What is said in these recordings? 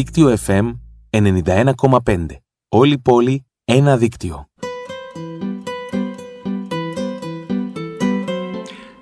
δίκτυο FM 91,5. Όλη πόλη, ένα δίκτυο.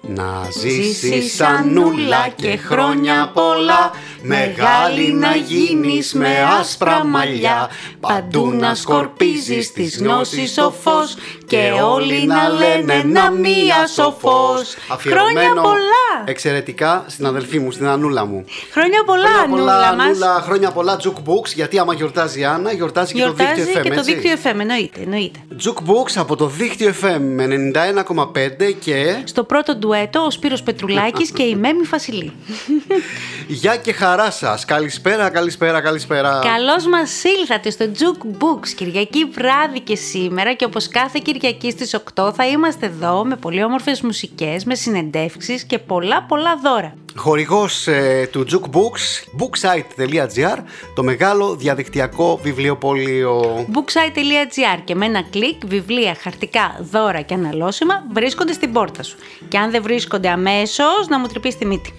Να ζήσεις Ανούλα και χρόνια πολλά Μεγάλη να γίνεις με άσπρα μαλλιά Παντού να σκορπίζεις τις γνώσεις ο φως Και όλοι να λένε να μία σοφός Χρόνια πολλά! Εξαιρετικά στην αδελφή μου, στην Ανούλα μου Χρόνια πολλά, Χρόνια πολλά, Ανούλα μας Ανούλα, χρόνια πολλά Jukebooks Γιατί άμα γιορτάζει η Άννα, γιορτάζει και το Γιορτάζει δίκτυο FM και το έτσι. δίκτυο FM, εννοείται, εννοείται. Jukebooks από το δίκτυο FM με 91,5 και Στο πρώτο ντουέτο ο Σπύρος Πετρουλάκης και η Μέμη Φασιλή. Γεια και χαρά σας Καλησπέρα, καλησπέρα, καλησπέρα Καλώς μας ήλθατε στο Jukebooks Κυριακή βράδυ και σήμερα και όπως κάθε Κυριακή στις 8 θα είμαστε εδώ με πολύ όμορφες μουσικές, με συνεντεύξεις και πολλά πολλά δώρα. Χορηγός ε, του Jukebooks booksite.gr το μεγάλο διαδικτυακό βιβλιοπωλείο booksite.gr και με ένα κλικ βιβλία, χαρτικά, δώρα και αναλώσιμα βρίσκονται στην πόρτα σου. Και αν δεν βρίσκονται αμέσως να μου τρυπείς τη μύτη.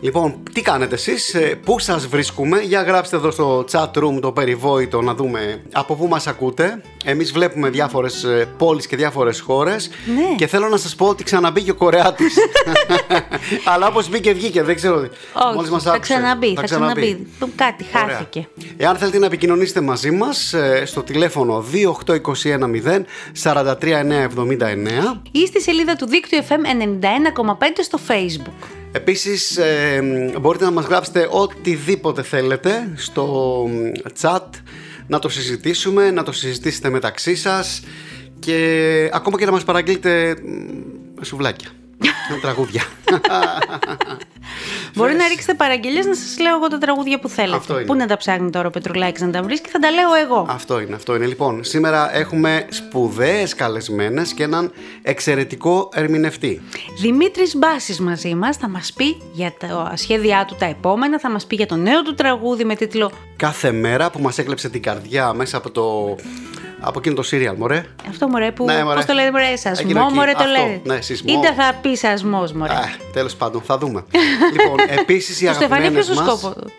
Λοιπόν, τι κάνετε εσείς, ε, πού σας βρίσκουμε; Για γράψτε εδώ στο chat room το περιβόητο να δούμε από πού μας ακούτε Εμείς βλέπουμε διάφορες ε, πόλεις και διάφορες χώρες Ναι. Και θέλω να σας πω ότι ξαναμπήκε ο Κορεάτης Αλλά όπως μπήκε βγήκε, δεν ξέρω Όχι, Μόλις μας θα άκουσε. ξαναμπεί, θα ξαναμπεί. Το Κάτι Ωραία. χάθηκε. Εάν θέλετε να επικοινωνήσετε μαζί μας ε, στο τηλέφωνο 28210 43979 Ή στη σελίδα του δίκτυου FM 91,5 στο Facebook. Επίσης ε, μπορείτε να μας γράψετε οτιδήποτε θέλετε στο chat να το συζητήσουμε, να το συζητήσετε μεταξύ σας και ακόμα και να μας παραγγείλετε μ, σουβλάκια, τραγούδια. Μπορεί να ρίξετε παραγγελίες να σας λέω εγώ τα τραγούδια που θέλετε. Αυτό είναι. Πού να τα ψάχνει τώρα ο Πετρουλάκης να τα βρίσκει, θα τα λέω εγώ. αυτό είναι, αυτό είναι. Λοιπόν, σήμερα έχουμε σπουδαίες καλεσμένες και έναν εξαιρετικό ερμηνευτή. Δημήτρης Μπάσης μαζί μας θα μας πει για τα σχέδιά του τα επόμενα, θα μας πει για το νέο του τραγούδι με τίτλο Κάθε μέρα που μας έκλεψε την καρδιά μέσα από το... Από εκείνο το σύριαλ, μωρέ. Αυτό μωρέ που. Ναι, μωρέ. Πώς το λένε, μωρέ, σασμό, Εκείνο εκεί, μωρέ το αυτό, λένε. ναι, σεισμός. Είτε θα πει σασμός, μωρέ. Α, τέλος πάντων, θα δούμε. λοιπόν, επίσης οι το Στεφανί ποιος αγαπημένες το μας... σκόπο.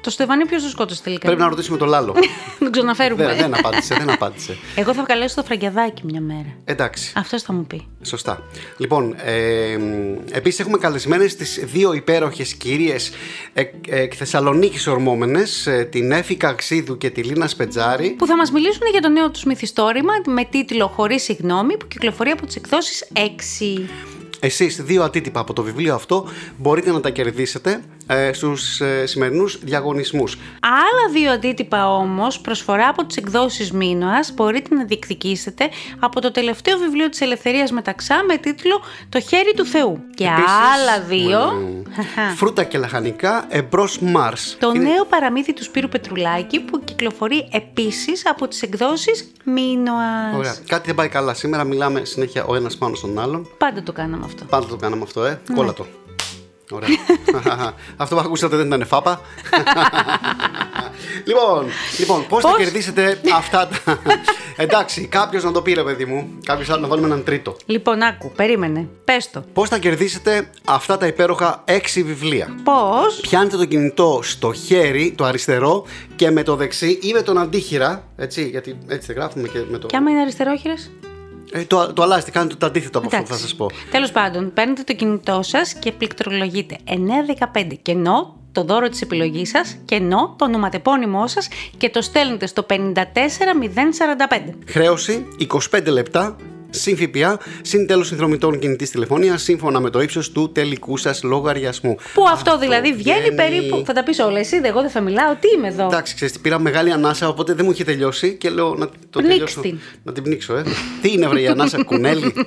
Το, το Στεφανί ποιος το σκότωσε τελικά; Πρέπει να ρωτήσουμε τον Λάλο. τον ξαναφέρουμε. δεν, δεν απάντησε, δεν απάντησε. Εγώ θα καλέσω το φραγκιαδάκι μια μέρα. Εντάξει, Αυτός θα μου πει. σωστά. Λοιπόν, ε, επίσης έχουμε καλεσμένες τις δύο υπέροχες κυρίες εκ, εκ Θεσσαλονίκης ορμόμενες, ε, την Έφη Καξίδου και τη Λίνα Σπετζάρη. Που θα μας μιλήσουν για το νέο τους μυθιστόρημα με τίτλο Χωρίς συγγνώμη που κυκλοφορεί από τις εκδόσεις 6. Εσείς δύο αντίτυπα από το βιβλίο αυτό μπορείτε να τα κερδίσετε ε, στους ε, σημερινούς διαγωνισμούς. Άλλα δύο αντίτυπα όμως, προσφορά από τις εκδόσεις Μίνωας, μπορείτε να διεκδικήσετε από το τελευταίο βιβλίο της Ελευθερίας Μεταξά με τίτλο «Το χέρι του Θεού». Και Επίσης, άλλα δύο, μ, φρούτα και λαχανικά εμπρός Μάρς. το Είναι- νέο παραμύθι του Σπύρου Πετρουλάκη που κυκλοφορεί επίσης από τις εκδόσεις Μίνωας. Ωραία. Κάτι δεν πάει καλά. Σήμερα μιλάμε συνέχεια ο ένας πάνω στον άλλον. Πάντα το κάναμε αυτό. Πάντα το κάναμε αυτό, ε. Ναι. Κόλλα το. Ωραία. αυτό που ακούσατε δεν ήταν φάπα. λοιπόν, λοιπόν πώς θα Πώς; κερδίσετε αυτά τα. Εντάξει, κάποιος να το πει, ρε παιδί μου. Κάποιος άλλο να βάλουμε έναν τρίτο. Λοιπόν, άκου, περίμενε. Πες το. Πώς θα κερδίσετε αυτά τα υπέροχα έξι βιβλία; Πώς; Πιάνετε το κινητό στο χέρι, το αριστερό, και με το δεξί ή με τον αντίχειρα. Έτσι, γιατί έτσι δεν γράφουμε και με το. Και άμα είναι αριστερόχειρες; Ε, το, το αλλάζετε, κάνετε το αντίθετο από αυτό που θα Εντάξει. σας πω. Τέλος πάντων, παίρνετε το κινητό σας και πληκτρολογείτε 915 κενό το δώρο της επιλογής σας, κενό το ονοματεπώνυμό σας και το στέλνετε στο 54045. Χρέωση 25 λεπτά. Συν ΦΠΑ, συν τέλος συνδρομητών κινητής τηλεφωνίας, σύμφωνα με το ύψος του τελικού σας λογαριασμού. Που αυτό, δηλαδή βγαίνει περίπου. Θα τα πεις όλα εσύ, εγώ δεν θα μιλάω. Τι είμαι εδώ; Εντάξει, ξέρεις, πήρα μεγάλη ανάσα, οπότε δεν μου είχε τελειώσει και λέω να το Πνίξ τελειώσω. την. Να την πνίξω, ε. Τι είναι, βρε η ανάσα, κουνέλι;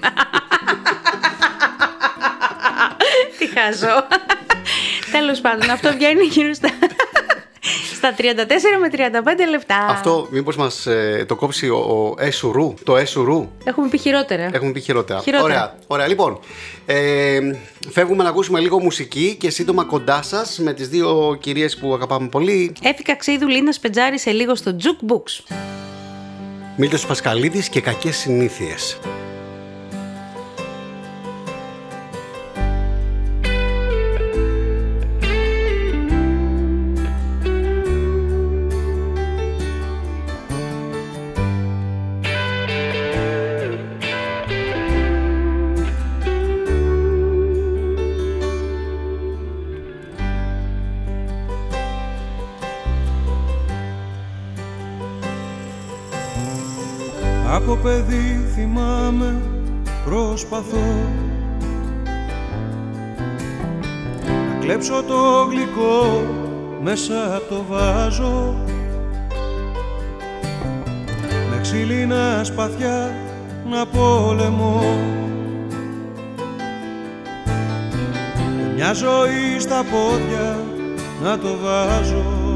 Τι χάζω. Τέλος πάντων, αυτό βγαίνει γύρω στα. Στα 34 με 35 λεπτά. Αυτό μήπως μας το κόψει ο, ο Εσουρού, το Εσουρού. Έχουμε πει χειρότερα. Έχουμε πει χειρότερα. Χειρότερα. Ωραία, ωραία. Λοιπόν, ε, φεύγουμε να ακούσουμε λίγο μουσική και σύντομα κοντά σας με τις δύο κυρίες που αγαπάμε πολύ. Έφυκα ξύδου Λίνας Σπετζάρη σε λίγο στο Jukebooks. Μίλτος Πασκαλίδης και κακές συνήθειες. Προσπαθώ Να κλέψω το γλυκό μέσα το βάζω. Με ξύλινα σπαθιά να πόλεμω Μια ζωή στα πόδια να το βάζω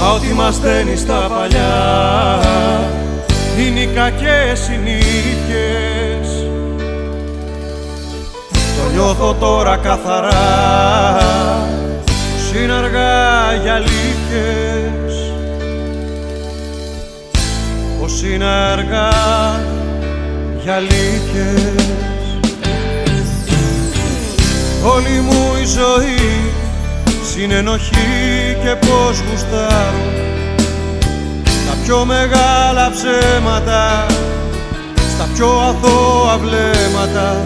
Μα ό,τι μας δένει στα παλιά είναι οι κακές συνήθειες. Το νιώθω τώρα καθαρά πως είναι αργά για αλήθειες. Πως είναι αργά για αλήθειες. Όλη μου η ζωή συνενοχή και πως γουστάρω τα πιο μεγάλα ψέματα στα πιο αθώα βλέμματα.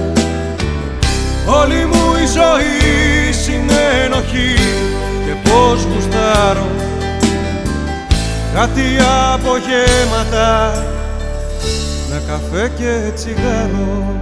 Όλη μου η ζωή συνενοχή και πως γουστάρω. Κάτι απογέματα με καφέ και τσιγάρο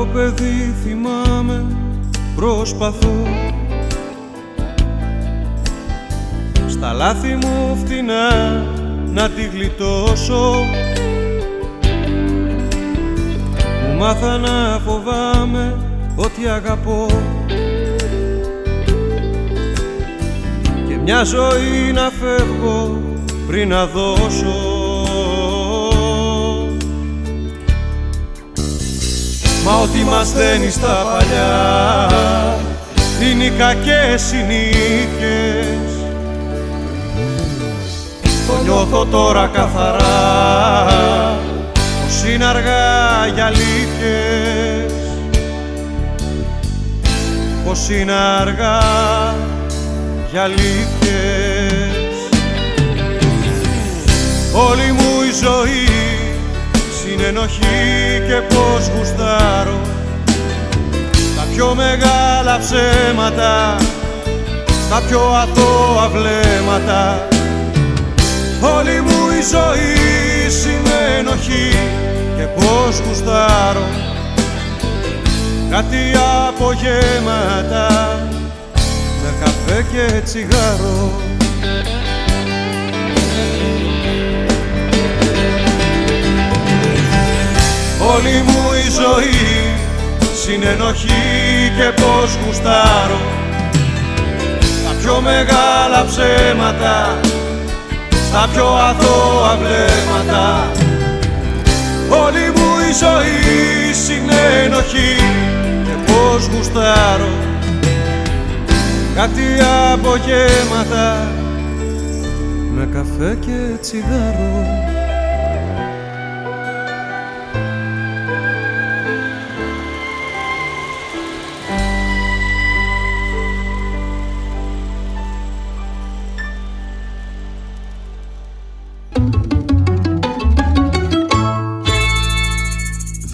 Από παιδί θυμάμαι προσπαθώ. Στα λάθη μου φτηνά να τη γλιτώσω. Μου μάθα να φοβάμαι ότι αγαπώ. Και μια ζωή να φεύγω πριν να δώσω Μα ό,τι μας δένει στα παλιά είναι οι κακές συνήθειες. Το νιώθω τώρα καθαρά πως είναι αργά για αλήθειες. Πως είναι αργά για αλήθειες. Όλη μου η ζωή συνενοχή και πως γουστάρω τα πιο μεγάλα ψέματα στα πιο αθώα βλέμματα. Όλη μου η ζωή συνενοχή και πως γουστάρω κάτι απογέματα με καφέ και τσιγάρο όλη μου η ζωή συνενοχή και πως γουστάρω. Τα πιο μεγάλα ψέματα στα πιο αθώα βλέμματα. Όλη μου η ζωή συνενοχή και πως γουστάρω. Κάτι απογέματα με καφέ και τσιγάρο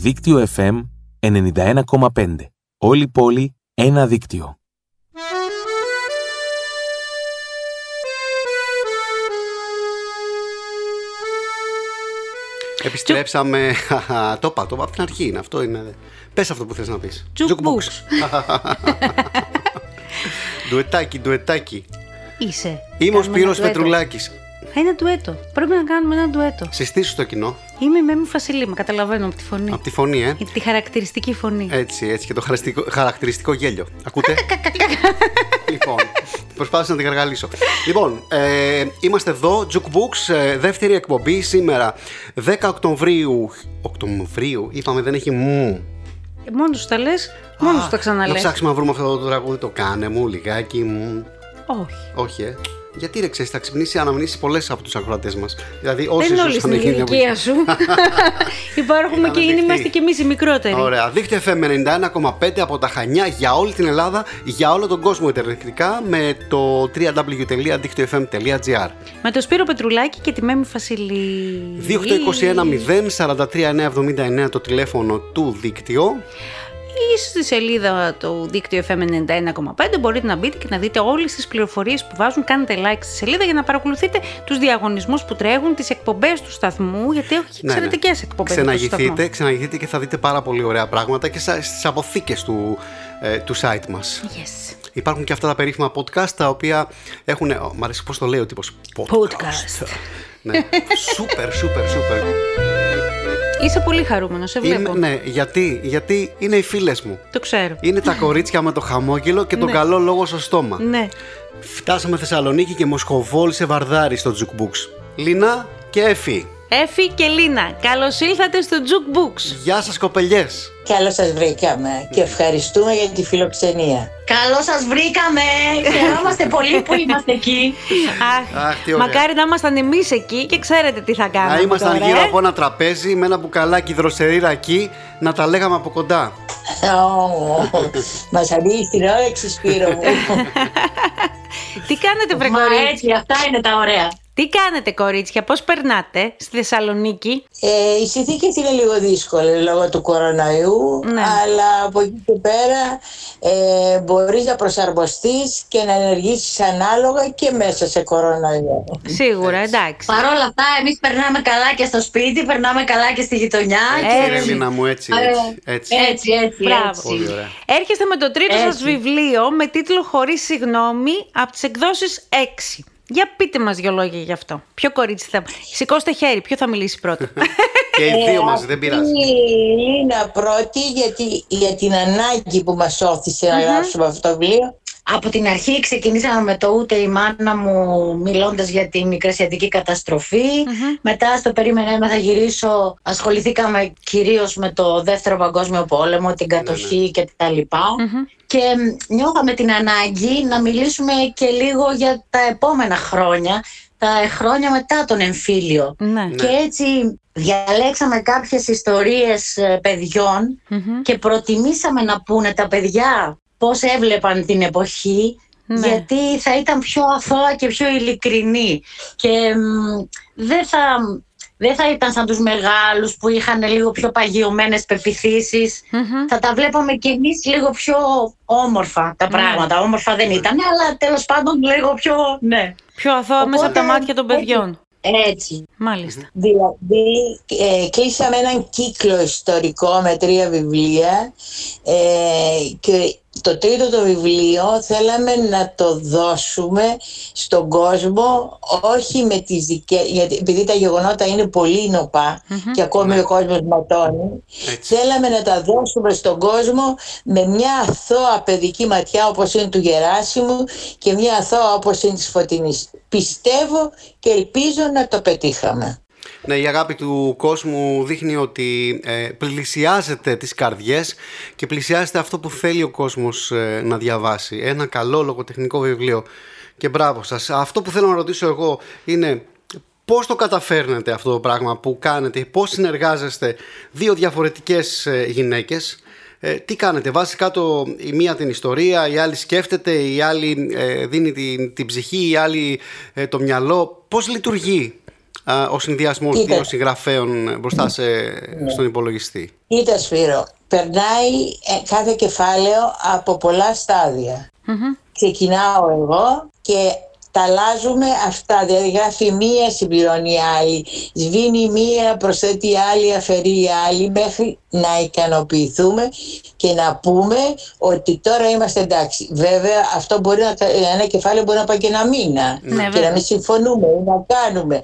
Δίκτυο FM 91,5. Όλη πόλη, ένα δίκτυο. Επιστρέψαμε. το είπα, το είπα από την αρχή. είναι, Αυτό είναι. Πες αυτό που θες να πεις. Jukebox. Ντουετάκι, ντουετάκι. Είσαι. Είμαι ο Κάνουμε Σπύρος ένα ντουέτο. Πετρουλάκης. Ένα ντουέτο. Πρέπει να κάνουμε ένα ντουέτο. Συστήσου το κοινό. Είμαι η Μέμη Φασιλή, με καταλαβαίνω από τη φωνή. Από τη φωνή, ε. Τη χαρακτηριστική φωνή. Έτσι, έτσι και το χαρακτηριστικό, χαρακτηριστικό γέλιο. Ακούτε; λοιπόν, προσπάθησα να την καργαλίσω. λοιπόν, ε, είμαστε εδώ, Jukebooks, ε, δεύτερη εκπομπή σήμερα, 10 Οκτωβρίου. Οκτωβρίου, είπαμε δεν έχει μου. Ε, Μόνος σου τα λες, μόνος σου τα Να ξαναλέ. ψάξουμε να βρούμε αυτό το τραγούδι, το κάνε μου λιγάκι μου. Όχι. Όχι, ε. Γιατί ρε ξέρεις, θα ξυπνήσει αναμνήσει πολλές από τους ακροατές μας. Δηλαδή, όσοι Δεν είναι όλοι ίσως στην αν γίνει από- ηλικία σου. Υπάρχουμε Είχαμε και δεχτεί. είμαστε κι εμείς οι μικρότεροι. Ωραία. Δίκτυο FM 91,5 από τα Χανιά για όλη την Ελλάδα, για όλο τον κόσμο ιντερνετικά με το www.δίκτυοfm.gr. Με το Σπύρο Πετρουλάκη και τη Μέμη Φασιλή. 2821 043 979 το τηλέφωνο του δίκτυο. Ή στη σελίδα του δίκτυο FM 91,5 μπορείτε να μπείτε και να δείτε όλες τις πληροφορίες που βάζουν. Κάνετε like στη σελίδα για να παρακολουθείτε τους διαγωνισμούς που τρέχουν, τις εκπομπές του σταθμού, γιατί έχει Ναι, εξαιρετικές εκπομπές του σταθμού. Ξεναγηθείτε, ξεναγηθείτε και θα δείτε πάρα πολύ ωραία πράγματα και στα- στις αποθήκες του, ε, του site μας. Yes. Υπάρχουν και αυτά τα περίφημα podcast τα οποία έχουν. Ω, μ' αρέσει πώς το λέει ο τύπος. Podcast. ναι. Σούπερ, σούπερ, σούπερ. Είσαι πολύ χαρούμενος, σε βλέπω. Είναι, ναι, γιατί, γιατί είναι οι φίλες μου. Το ξέρω. Είναι τα κορίτσια με το χαμόγελο και τον Ναι. καλό λόγο στο στόμα. Ναι. Φτάσαμε Θεσσαλονίκη και Μοσχοβόλησε βαρδάρι στο Jukebox. Λίνα και Εφη. Έφη και Λίνα, καλώς ήλθατε στο Jukebooks. Γεια σας κοπελιές. Καλώ σας βρήκαμε και ευχαριστούμε για τη φιλοξενία. Καλώ σας βρήκαμε! Χαιρόμαστε πολύ που είμαστε εκεί. Αχ, Αχ, τι ωραία. μακάρι να ήμασταν εμείς εκεί και ξέρετε τι θα κάναμε Να ήμασταν τώρα, γύρω ε. από ένα τραπέζι με ένα μπουκαλάκι δροσερή ρακί να τα λέγαμε από κοντά. Μας ανοίγει την όρεξη, Σπύρο μου. Τι κάνετε βρε Μα κορίτσια, έτσι, αυτά είναι τα ωραία. Τι κάνετε κορίτσια, πώς περνάτε στη Θεσσαλονίκη; Ε, οι συνθήκε είναι λίγο δύσκολε λόγω του κοροναϊού, Ναι. αλλά από εκεί και πέρα ε, μπορείς να προσαρμοστείς και να ενεργήσεις ανάλογα και μέσα σε κοροναϊό. Σίγουρα, εντάξει. Παρ' όλα αυτά, εμείς περνάμε καλά και στο σπίτι, περνάμε καλά και στη γειτονιά. Έτσι. Κύριε Λίνα μου, έτσι, Ε, έτσι. έτσι. Έτσι, έτσι. Μπράβο. έτσι. Πολύ ωραία. Έρχεστε με το τρίτο σας Έτσι. βιβλίο με τίτλο «Χωρίς συγγνώμη» από τις εκδόσεις 6. Για πείτε μας δυο λόγια γι' αυτό. Ποιο κορίτσι θα... Σηκώστε χέρι, ποιο θα μιλήσει πρώτο. Και οι δύο Ε, μαζί, δεν πειράζει. Αυτή η Λίνα πρώτη γιατί, για την ανάγκη που μας όθησε να γράψουμε αυτό το βιβλίο. Από την αρχή ξεκινήσαμε με το ούτε η μάνα μου μιλώντας για την μικρασιατική καταστροφή. Μετά στο περίμενα θα γυρίσω ασχοληθήκαμε κυρίως με το δεύτερο παγκόσμιο πόλεμο, την κατοχή και τα λοιπα Και μ, νιώθαμε την ανάγκη να μιλήσουμε και λίγο για τα επόμενα χρόνια, τα χρόνια μετά τον εμφύλιο. ναι. Και έτσι διαλέξαμε κάποιες ιστορίες ε, παιδιών Μμμ. και προτιμήσαμε να πούνε τα παιδιά πώς έβλεπαν την εποχή Ναι. γιατί θα ήταν πιο αθώα και πιο ειλικρινή και μ, δεν θα, δεν θα ήταν σαν τους μεγάλους που είχαν λίγο πιο παγιωμένες πεπιθήσεις Μμμ. θα τα βλέπαμε κι εμείς λίγο πιο όμορφα τα Ναι. πράγματα όμορφα δεν ήταν αλλά τέλος πάντων λίγο πιο ναι Πιο αθώα μέσα από τα Οπότε, μάτια των έτσι. παιδιών. έτσι Μάλιστα. Δηλαδή, ε, κλείσαμε έναν κύκλο ιστορικό με τρία βιβλία ε, και το τρίτο το βιβλίο θέλαμε να το δώσουμε στον κόσμο όχι με τις δικές, γιατί επειδή τα γεγονότα είναι πολύ νοπά και ακόμη ο κόσμος ματώνει Έτσι. θέλαμε να τα δώσουμε στον κόσμο με μια αθώα παιδική ματιά όπως είναι του Γεράσιμου και μια αθώα όπως είναι της Φωτεινής. Πιστεύω και ελπίζω να το πετύχαμε. Ναι, η αγάπη του κόσμου δείχνει ότι ε, πλησιάζεται τις καρδιές και πλησιάζεται αυτό που θέλει ο κόσμος ε, να διαβάσει. Ένα καλό λογοτεχνικό βιβλίο. Και μπράβο σας. Αυτό που θέλω να ρωτήσω εγώ είναι πώς το καταφέρνετε αυτό το πράγμα που κάνετε, πώς συνεργάζεστε δύο διαφορετικές ε, γυναίκες. Ε, τι κάνετε, βάζει κάτω η μία την ιστορία, η άλλη σκέφτεται, η άλλη ε, δίνει την, την ψυχή, η άλλη ε, το μυαλό. Πώς λειτουργεί α, ο συνδυασμός Κοίτα. δύο συγγραφέων μπροστά σε, στον υπολογιστή. Κοίτα Σπύρο, περνάει ε, κάθε κεφάλαιο από πολλά στάδια. Ξεκινάω εγώ και τα αλλάζουμε αυτά. Δηλαδή γράφει μία, συμπληρώνει η άλλη. Σβήνει μία, προσθέτει η άλλη, αφαιρεί η άλλη, μέχρι να ικανοποιηθούμε και να πούμε ότι τώρα είμαστε εντάξει. Βέβαια, αυτό μπορεί να, ένα κεφάλαιο μπορεί να πάει και ένα μήνα Ναι, και βέβαια. να μην συμφωνούμε ή να κάνουμε.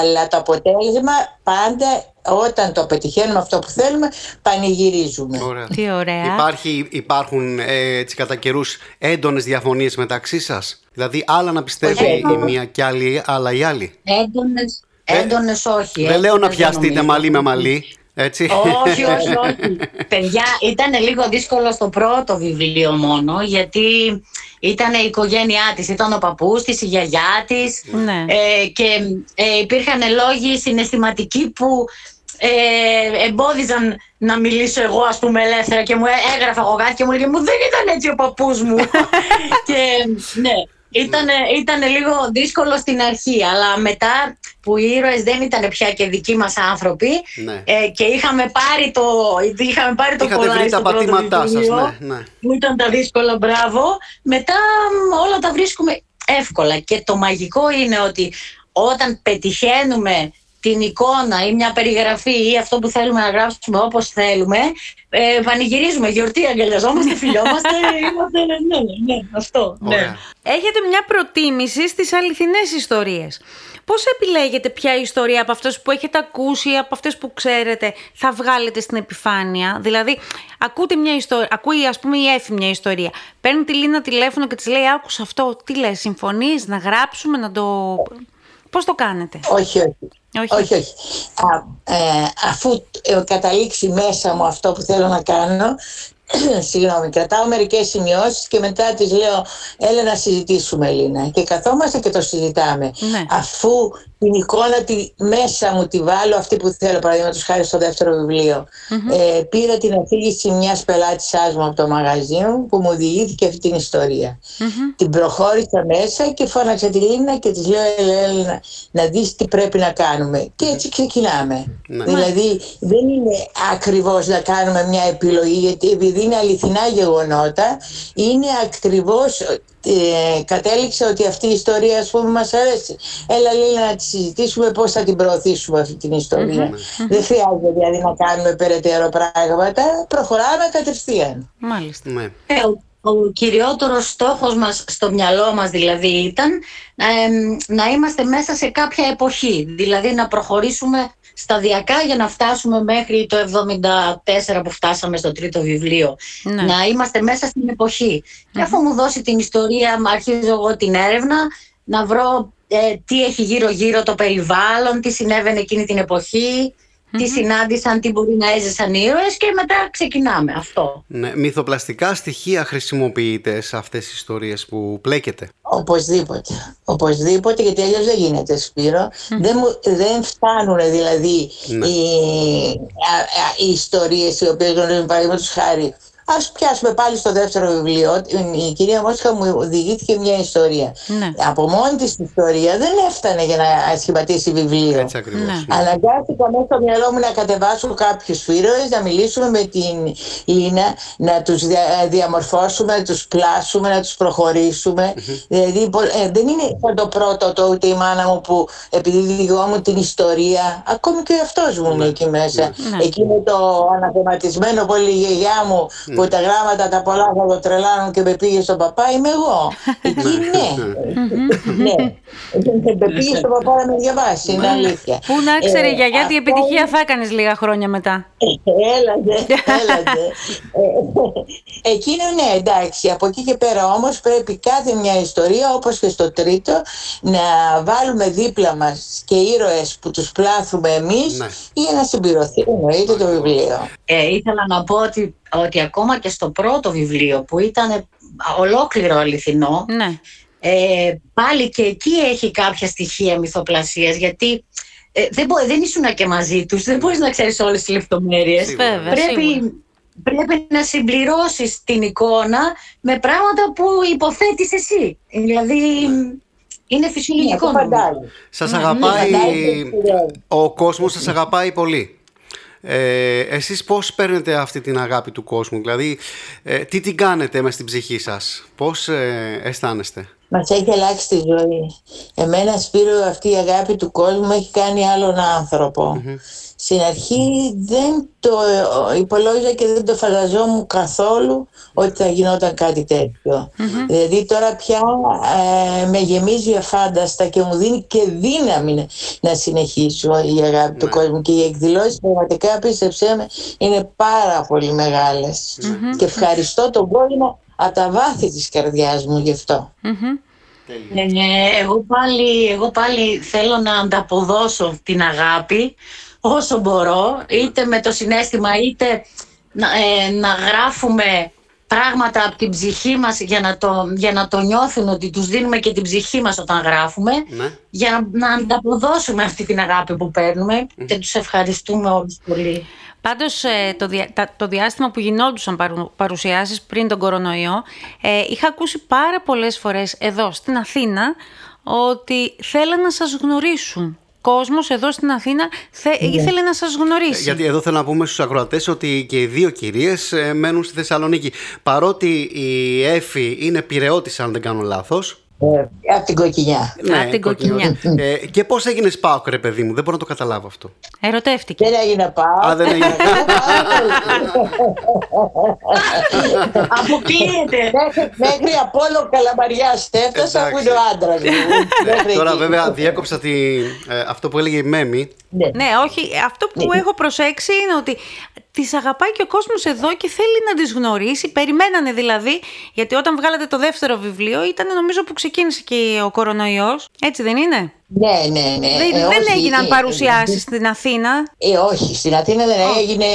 Αλλά το αποτέλεσμα πάντα όταν το πετυχαίνουμε αυτό που θέλουμε, πανηγυρίζουμε. Ωραία. Τι ωραία. Υπάρχει, υπάρχουν ε, έτσι κατά καιρούς έντονες διαφωνίες μεταξύ σας; Δηλαδή, άλλα να πιστεύει Όχι. η μία και άλλη, άλλα η άλλη; Έντονες, έντονες όχι. Δεν λέω να έντονες πιαστείτε νομίζω. μαλλί με μαλλί, Έτσι. όχι, όχι, όχι. Παιδιά, ήταν λίγο δύσκολο στο πρώτο βιβλίο μόνο, γιατί ήταν η οικογένειά της, ήταν ο παππούς της, η γιαγιά της Ναι. ε, και ε, υπήρχαν λόγοι συναισθηματικοί που ε, εμπόδιζαν να μιλήσω εγώ ας πούμε ελεύθερα και μου έ- έγραφα εγώ κάτι και μου λέγε μου δεν ήταν έτσι ο παππούς μου και ναι ήταν, ήταν λίγο δύσκολο στην αρχή αλλά μετά που οι ήρωες δεν ήταν πια και δικοί μας άνθρωποι Ναι. ε, και είχαμε πάρει το, είχαμε πάρει το Είχατε κολλάρι βρει τα στο πρώτο πατήματά σας, βιβλίο, ναι, ναι. που ήταν τα δύσκολα, μπράβο. Μετά μ, όλα τα βρίσκουμε εύκολα. Και το μαγικό είναι ότι όταν πετυχαίνουμε την εικόνα ή μια περιγραφή ή αυτό που θέλουμε να γράψουμε όπως θέλουμε, ε, πανηγυρίζουμε, γιορτή, αγκαλιαζόμαστε, φιλιόμαστε, είμαστε, ναι, ναι, αυτό, ναι. Ωραία. Έχετε μια προτίμηση στις αληθινές ιστορίες. Πώς επιλέγετε ποια ιστορία από αυτές που έχετε ακούσει ή από αυτές που ξέρετε θα βγάλετε στην επιφάνεια; Δηλαδή, ακούτε μια ιστορία, ακούει ας πούμε η Έφη μια ιστορία. Παίρνει τη Λίνα τηλέφωνο και της λέει άκουσα αυτό, τι λες, συμφωνείς να γράψουμε, να το... Πώς το κάνετε; Όχι, όχι. Όχι. όχι, όχι. Α, ε, αφού ε, καταλήξει μέσα μου αυτό που θέλω να κάνω, συγγνώμη, κρατάω μερικές σημειώσεις και μετά τις λέω έλα να συζητήσουμε Λίνα και καθόμαστε και το συζητάμε Ναι. αφού την εικόνα τη, μέσα μου τη βάλω αυτή που θέλω παραδείγματος χάρη στο δεύτερο βιβλίο. ε, πήρα την αφήγηση μιας πελάτησάς μου από το μαγαζί μου που μου διηγήθηκε αυτή την ιστορια την προχώρησα μέσα και φώναξα τη Λίνα και της λέω έλα, έλα, να, να δεις τι πρέπει να κάνουμε και έτσι ξεκινάμε. Ναι. δηλαδή δεν είναι ακριβώς να κάνουμε μια επιλογή γιατί επειδή είναι αληθινά γεγονότα είναι ακριβώς ε, κατέληξε ότι αυτή η ιστορία ας πούμε μας αρέσει. Έλα Λίνα να τη συζητήσουμε πώς θα την προωθήσουμε αυτή την ιστορια δεν χρειάζεται δηλαδή να κάνουμε περαιτέρω πράγματα. Προχωράμε κατευθείαν. Μάλιστα. Ναι. Ε, ο, ο κυριότερος στόχος μας στο μυαλό μας δηλαδή ήταν εμ, να είμαστε μέσα σε κάποια εποχή, δηλαδή να προχωρήσουμε σταδιακά για να φτάσουμε μέχρι το 74 που φτάσαμε στο τρίτο βιβλίο. Ναι. Να είμαστε μέσα στην εποχή. Και αφού μου δώσει την ιστορία, μ' αρχίζω εγώ την έρευνα, να βρω ε, τι έχει γύρω-γύρω το περιβάλλον, τι συνέβαινε εκείνη την εποχή, τι συνάντησαν, τι μπορεί να έζησαν οι ήρωες και μετά ξεκινάμε αυτό. ναι. Μυθοπλαστικά στοιχεία χρησιμοποιείτε σε αυτές τις ιστορίες που πλέκετε; Οπωσδήποτε. Οπωσδήποτε, γιατί αλλιώς δεν γίνεται, Σπύρο. Δεν, μου, δεν φτάνουν δηλαδή Ναι. οι, α, α, οι ιστορίες οι οποίες γνωρίζουμε παραδείγματος χάρη. Ας πιάσουμε πάλι στο δεύτερο βιβλίο. Η κυρία Μόσχα μου οδηγήθηκε μια ιστορία. Ναι. Από μόνη της η ιστορία δεν έφτανε για να σχηματίσει βιβλίο. Έτσι ακριβώς. Ναι. ναι. Αναγκάστηκα μέσα στο μυαλό μου να κατεβάσω κάποιους ήρωες, να μιλήσουμε με την Λίνα, να τους δια- διαμορφώσουμε, να τους πλάσουμε, να τους προχωρήσουμε. Δηλαδή πο- ε, δεν είναι σαν το πρώτο το ούτε η μάνα μου που επειδή διηγόμουν την ιστορία, ακόμη και αυτός μου είναι εκεί μέσα. Ναι. Εκείνο το αναθεματισμένο πολύ η γιαγιά μου που τα γράμματα τα πολλά θα το τρελάνουν και με πήγε στον παπά, είμαι εγώ. Εκεί ναι. ναι. Με πήγε στον παπά να με διαβάσει, είναι αλήθεια. Πού να ξέρει η Ε, γιαγιά τι αυτό επιτυχία θα έκανες λίγα χρόνια μετά. Έλατε, έλατε. Ε, Εκείνο ναι, εντάξει. Από εκεί και πέρα όμως πρέπει κάθε μια ιστορία, όπως και στο τρίτο, να βάλουμε δίπλα μας και ήρωες που τους πλάθουμε εμείς Ναι. για να συμπληρωθεί εννοείται το βιβλίο. Ε, ήθελα να πω ότι, ότι ακόμα και στο πρώτο βιβλίο που ήταν ολόκληρο αληθινό, Ναι. ε, πάλι και εκεί έχει κάποια στοιχεία μυθοπλασίας γιατί ε, δεν, μπο, δεν ήσουν και μαζί τους, δεν μπορείς να ξέρεις όλες τις λεπτομέρειες. Σίγουρα. Βέβαια, σίγουρα. Πρέπει, πρέπει να συμπληρώσεις την εικόνα με πράγματα που υποθέτεις εσύ. Δηλαδή είναι φυσιολογικό. το νομίζω. φαντάζομαι. Σας Ναι, αγαπάει, φαντάζομαι, ναι. ο κόσμος σας αγαπάει πολύ. Ε, εσείς πώς παίρνετε αυτή την αγάπη του κόσμου, δηλαδή ε, τι την κάνετε μες στην ψυχή σας, πώς ε, αισθάνεστε; Μας έχει αλλάξει τη ζωή. Εμένα, Σπύρο, αυτή η αγάπη του κόσμου με έχει κάνει άλλον άνθρωπο. Στην αρχή δεν το ε, υπολόγιζα και δεν το φανταζόμουν καθόλου ότι θα γινόταν κάτι τέτοιο. Δηλαδή τώρα πια ε, με γεμίζει αφάνταστα και μου δίνει και δύναμη να- να συνεχίσω η αγάπη του κόσμου και οι εκδηλώσεις πραγματικά πίστεψέ με είναι πάρα πολύ μεγάλες. Και ευχαριστώ τον κόσμο από τα βάθη της καρδιάς μου γι' αυτό. Ε, εγώ, πάλι, εγώ πάλι θέλω να ανταποδώσω την αγάπη όσο μπορώ, είτε με το συνέστημα, είτε να, ε, να γράφουμε πράγματα από την ψυχή μας για να, το, για να το νιώθουν ότι τους δίνουμε και την ψυχή μας όταν γράφουμε Ναι. για να, να ανταποδώσουμε αυτή την αγάπη που παίρνουμε και τους ευχαριστούμε όλους πολύ. Πάντως ε, το, δια- τα- το διάστημα που γινόντουσαν παρου, παρουσιάσεις πριν τον κορονοϊό ε, είχα ακούσει πάρα πολλές φορές εδώ στην Αθήνα ότι θέλαν να σας γνωρίσουν. Κόσμος εδώ στην Αθήνα θε, ήθελε να σας γνωρίσει. Ε, Γιατί εδώ θέλω να πούμε στους ακροατές ότι και οι δύο κυρίες ε, μένουν στη Θεσσαλονίκη. Παρότι η Έφη είναι πυρεώτης αν δεν κάνω λάθος. Ε, από την κοκκινιά. Απ' την κοκκινιά. Ε, και πώς έγινε ΠΑΟΚ ρε παιδί μου, δεν μπορώ να το καταλάβω αυτό. Ερωτεύτηκε. Δεν έγινε πάω. Α, δεν έγινε. Αποκλείεται! Μέχρι, μέχρι Απόλλω Καλαμαριάς έφτασα που είναι ο άντρας μου. Μέχρι Ε, Τώρα εκεί. βέβαια διέκοψα τη, ε, αυτό που έλεγε η Μέμη. Ναι. Ναι, όχι. Αυτό που έχω προσέξει είναι ότι τις αγαπάει και ο κόσμος εδώ και θέλει να τις γνωρίσει. Περιμένανε δηλαδή, γιατί όταν βγάλατε το δεύτερο βιβλίο ήταν νομίζω που ξεκίνησε και ο κορονοϊός. Έτσι δεν είναι; Ναι, ναι, ναι. δεν, Ε, δεν όχι, έγιναν ε, παρουσιάσεις στην Αθήνα; Ε, όχι, στην Αθήνα δεν έγινε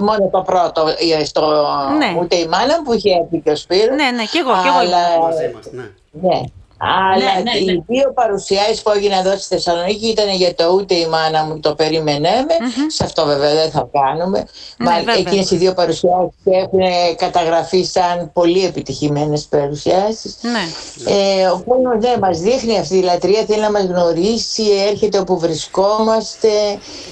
μόνο το πρώτο. ε, Στο, Ναι. Ούτε η μάνα μου που είχε έρθει και ο Σπύρος. Ναι, ναι, κι εγώ, κι εγώ Αλλά, Μαζί μας, ναι. ναι. Αλλά Ναι, ναι, ναι. οι δύο παρουσιάσεις που έγιναν εδώ στη Θεσσαλονίκη ήταν για το ούτε η μάνα μου το περιμέναμε. Σε αυτό βέβαια δεν θα κάνουμε. Ναι, Μα βέβαια. εκείνες οι δύο παρουσιάσεις έχουν καταγραφεί σαν πολύ επιτυχημένες παρουσιάσεις. Ναι. Ε, ο κόσμος ναι, μας δείχνει αυτή η λατρεία, θέλει να μας γνωρίσει, έρχεται όπου βρισκόμαστε.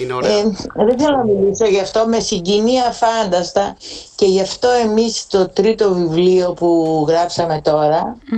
Είναι ωραία. Ε, δεν θέλω να μιλήσω γι' αυτό, με συγκινεί αφάνταστα και γι' αυτό εμείς το τρίτο βιβλίο που γράψαμε τώρα, ε,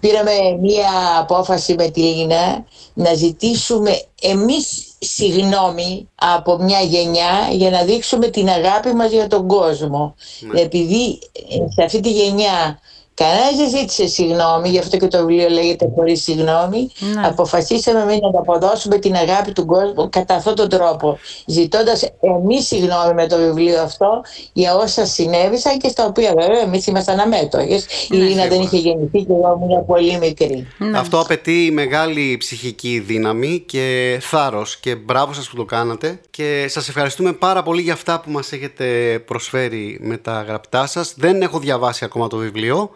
πήραμε μία απόφαση με τη Λίνα να ζητήσουμε εμείς συγνώμη από μια γενιά για να δείξουμε την αγάπη μας για τον κόσμο. Επειδή ε, σε αυτή τη γενιά κανένας δεν ζήτησε συγγνώμη, γι' αυτό και το βιβλίο λέγεται χωρίς συγγνώμη, Ναι. αποφασίσαμε εμείς να αποδώσουμε την αγάπη του κόσμου κατά αυτόν τον τρόπο, ζητώντας εμείς συγγνώμη με το βιβλίο αυτό για όσα συνέβησαν και στα οποία βέβαια εμείς ήμασταν αμέτωχες. Η Λίνα δεν είχε γεννηθεί και εγώ ήμουν πολύ μικρή. Ναι. Αυτό απαιτεί μεγάλη ψυχική δύναμη και θάρρος και μπράβο σας που το κάνατε και σας ευχαριστούμε πάρα πολύ για αυτά που μας έχετε προσφέρει με τα γραπτά σας. Δεν έχω διαβάσει ακόμα το βιβλίο,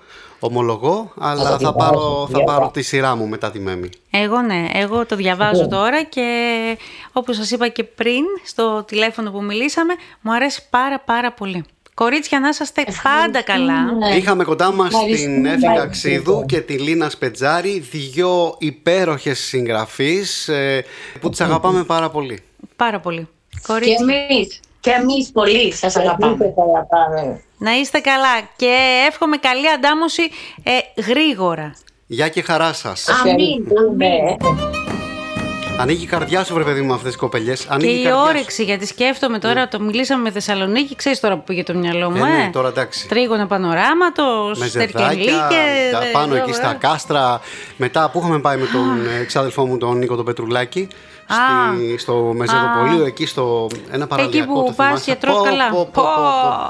ομολογώ, αλλά θα διαβάσω, πάρω, θα διαβάσω. πάρω τη σειρά μου μετά τη Μέμη. Εγώ ναι, εγώ το διαβάζω τώρα και όπως σας είπα και πριν στο τηλέφωνο που μιλήσαμε, μου αρέσει πάρα πάρα πολύ. Κορίτσια να είσαστε πάντα καλά. Ναι. Είχαμε κοντά μας την Ευχαριστούμε. Έφη Αξίδου και τη Λίνα Σπετζάρη, δυο υπέροχες συγγραφείς ε, που τις αγαπάμε πάρα πολύ. Πάρα πολύ. Και Κορίτσια, εμείς, και εμείς πολύ σας αγαπάμε. Ευχαριστούμε παραπάνω. να είστε καλά και εύχομαι καλή αντάμωση ε, γρήγορα. Γεια και χαρά σας. Αμήν, Ευχαριστούμε. αμήν. Ανοίγει η καρδιά σου, βρε παιδί μου, με αυτές τις κοπελιές. Και Ανοίγει η καρδιά σου. όρεξη, γιατί σκέφτομαι τώρα, το μιλήσαμε με Θεσσαλονίκη, ξέρεις τώρα που πήγε το μυαλό μου, Ε, ε; ναι, τώρα εντάξει. Τρίγωνα πανοράματος, Με στερκελί ζεδάκια, και... τα πάνω εκεί στα κάστρα. Μετά που είχαμε πάει με τον ε, ξάδελφό μου, τον Νίκο τον Πετρουλάκη, Α. στη, στο Μεζεδοπολείο, εκεί στο ένα παραλιακό. Εκεί που το πας θυμάσαι. και τρως Πω, καλά. πω, πω, Πω. πω,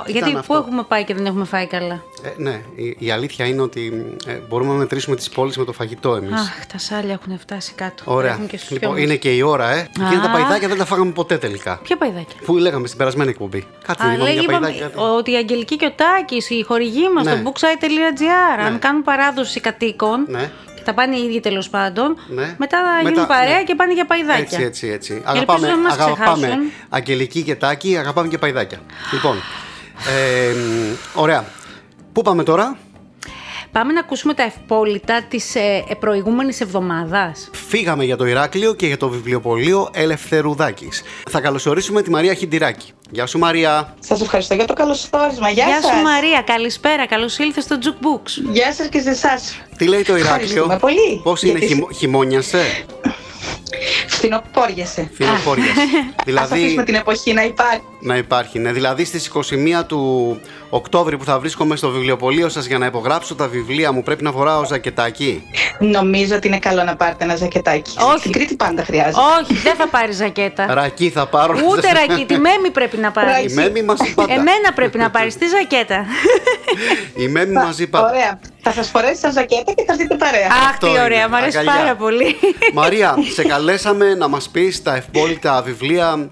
πω. Γιατί Ήταν πού αυτό; έχουμε πάει και δεν έχουμε φάει καλά; Ε, ναι, η, η αλήθεια είναι ότι ε, μπορούμε να μετρήσουμε τις πόλεις με το φαγητό εμείς. Αχ, τα σάλια έχουν φτάσει κάτω. Ωραία. Έχουν και στους Λοιπόν, πιώμους. είναι και η ώρα, ε. Εκείνα τα Α. παϊδάκια δεν τα φάγαμε ποτέ τελικά. Ποια παϊδάκια; Που λέγαμε στην περασμένη εκπομπή. Κάτι Α, δεν είπαμε λέει, για είπαμε παϊδάκια. ότι η Αγγελική και ο Τάκης, οι χορηγοί μας, Ναι. το booksite.gr, Ναι. αν κάνουν παράδοση κατοίκων Ναι. και τα πάνε οι ίδιοι τέλος πάντων, Ναι. μετά θα Μετά, γίνουν παρέα ναι. και πάνε για παϊδάκια. Έτσι, έτσι, έτσι. Ελπίζω Αγαπάμε, να μας αγαπάμε ξεχάσουν. Αγγελική και Τάκη, αγαπάμε και Παϊδάκια. Λοιπόν, ε, μ, ωραία. Πού πάμε τώρα; Πάμε να ακούσουμε τα ευπόλυτα της ε, ε, προηγούμενης εβδομάδας. Φύγαμε για το Ηράκλειο και για το βιβλιοπωλείο Ελευθερουδάκης. Θα καλωσορίσουμε τη Μαρία Χιντιράκη. Γεια σου Μαρία. Σας ευχαριστώ για το καλωσόρισμα. Γεια, Γεια σας. σου Μαρία, καλησπέρα, καλώς ήλθες στο Jukebooks. Γεια σας και σε εσάς. Τι λέει το Ηράκλειο; Ευχαριστούμε πολύ. Πώς είναι, Γιατί- χειμω, χειμώνιασε, Φθινοπόριασε. φθινοπόριασε. Ας δηλαδή, αφήσουμε την εποχή να υπάρχει. να υπάρχει. Ναι. Δηλαδή στις 21 του Οκτώβρη που θα βρίσκομαι στο βιβλιοπωλείο σας για να υπογράψω τα βιβλία μου πρέπει να φοράω ζακετάκι. Νομίζω ότι είναι καλό να πάρετε ένα ζακετάκι. Όχι. Στην Κρήτη πάντα χρειάζεται. Όχι, δεν θα πάρει ζακέτα. Ρακί θα πάρω. Ούτε ρακί, τη μέμη πρέπει να Η πάρει. Μέμη μαζί πάντα. Εμένα πρέπει να πάρεις τη ζακέτα. Η Μέμη μαζί πάντα. Ωραία. Θα σας φορέσει σαν ζακέτα και θα έρθετε παρέα. Αχ, Αυτό τι είναι, ωραία, μου αρέσει αγκαλιά. πάρα πολύ. Μαρία, σε καλέσαμε να μας πεις τα ευπόλυτα βιβλία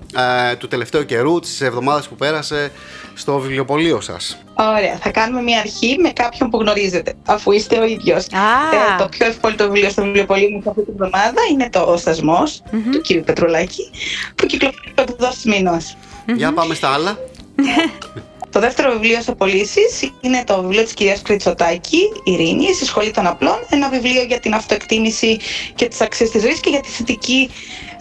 ε, του τελευταίου καιρού, τις εβδομάδες που πέρασε στο βιβλιοπωλείο σας. Ωραία, θα κάνουμε μια αρχή με κάποιον που γνωρίζετε, αφού είστε ο ίδιος. Α. Ε, το πιο ευπόλυτο βιβλίο στο βιβλιοπωλείο μου αυτή την εβδομάδα είναι το «Ο στασμος του κύριου Πετρουλάκη, που κυκλοφορεί από εκδόσεις Μήνος. Για πάμε στα άλλα. Το δεύτερο βιβλίο σε πωλήσεις είναι το βιβλίο της κυρίας Κριτσοτάκη, Ειρήνη, «Η σχολή των απλών», ένα βιβλίο για την αυτοεκτίμηση και τις αξίες της ζωής και για τη θετική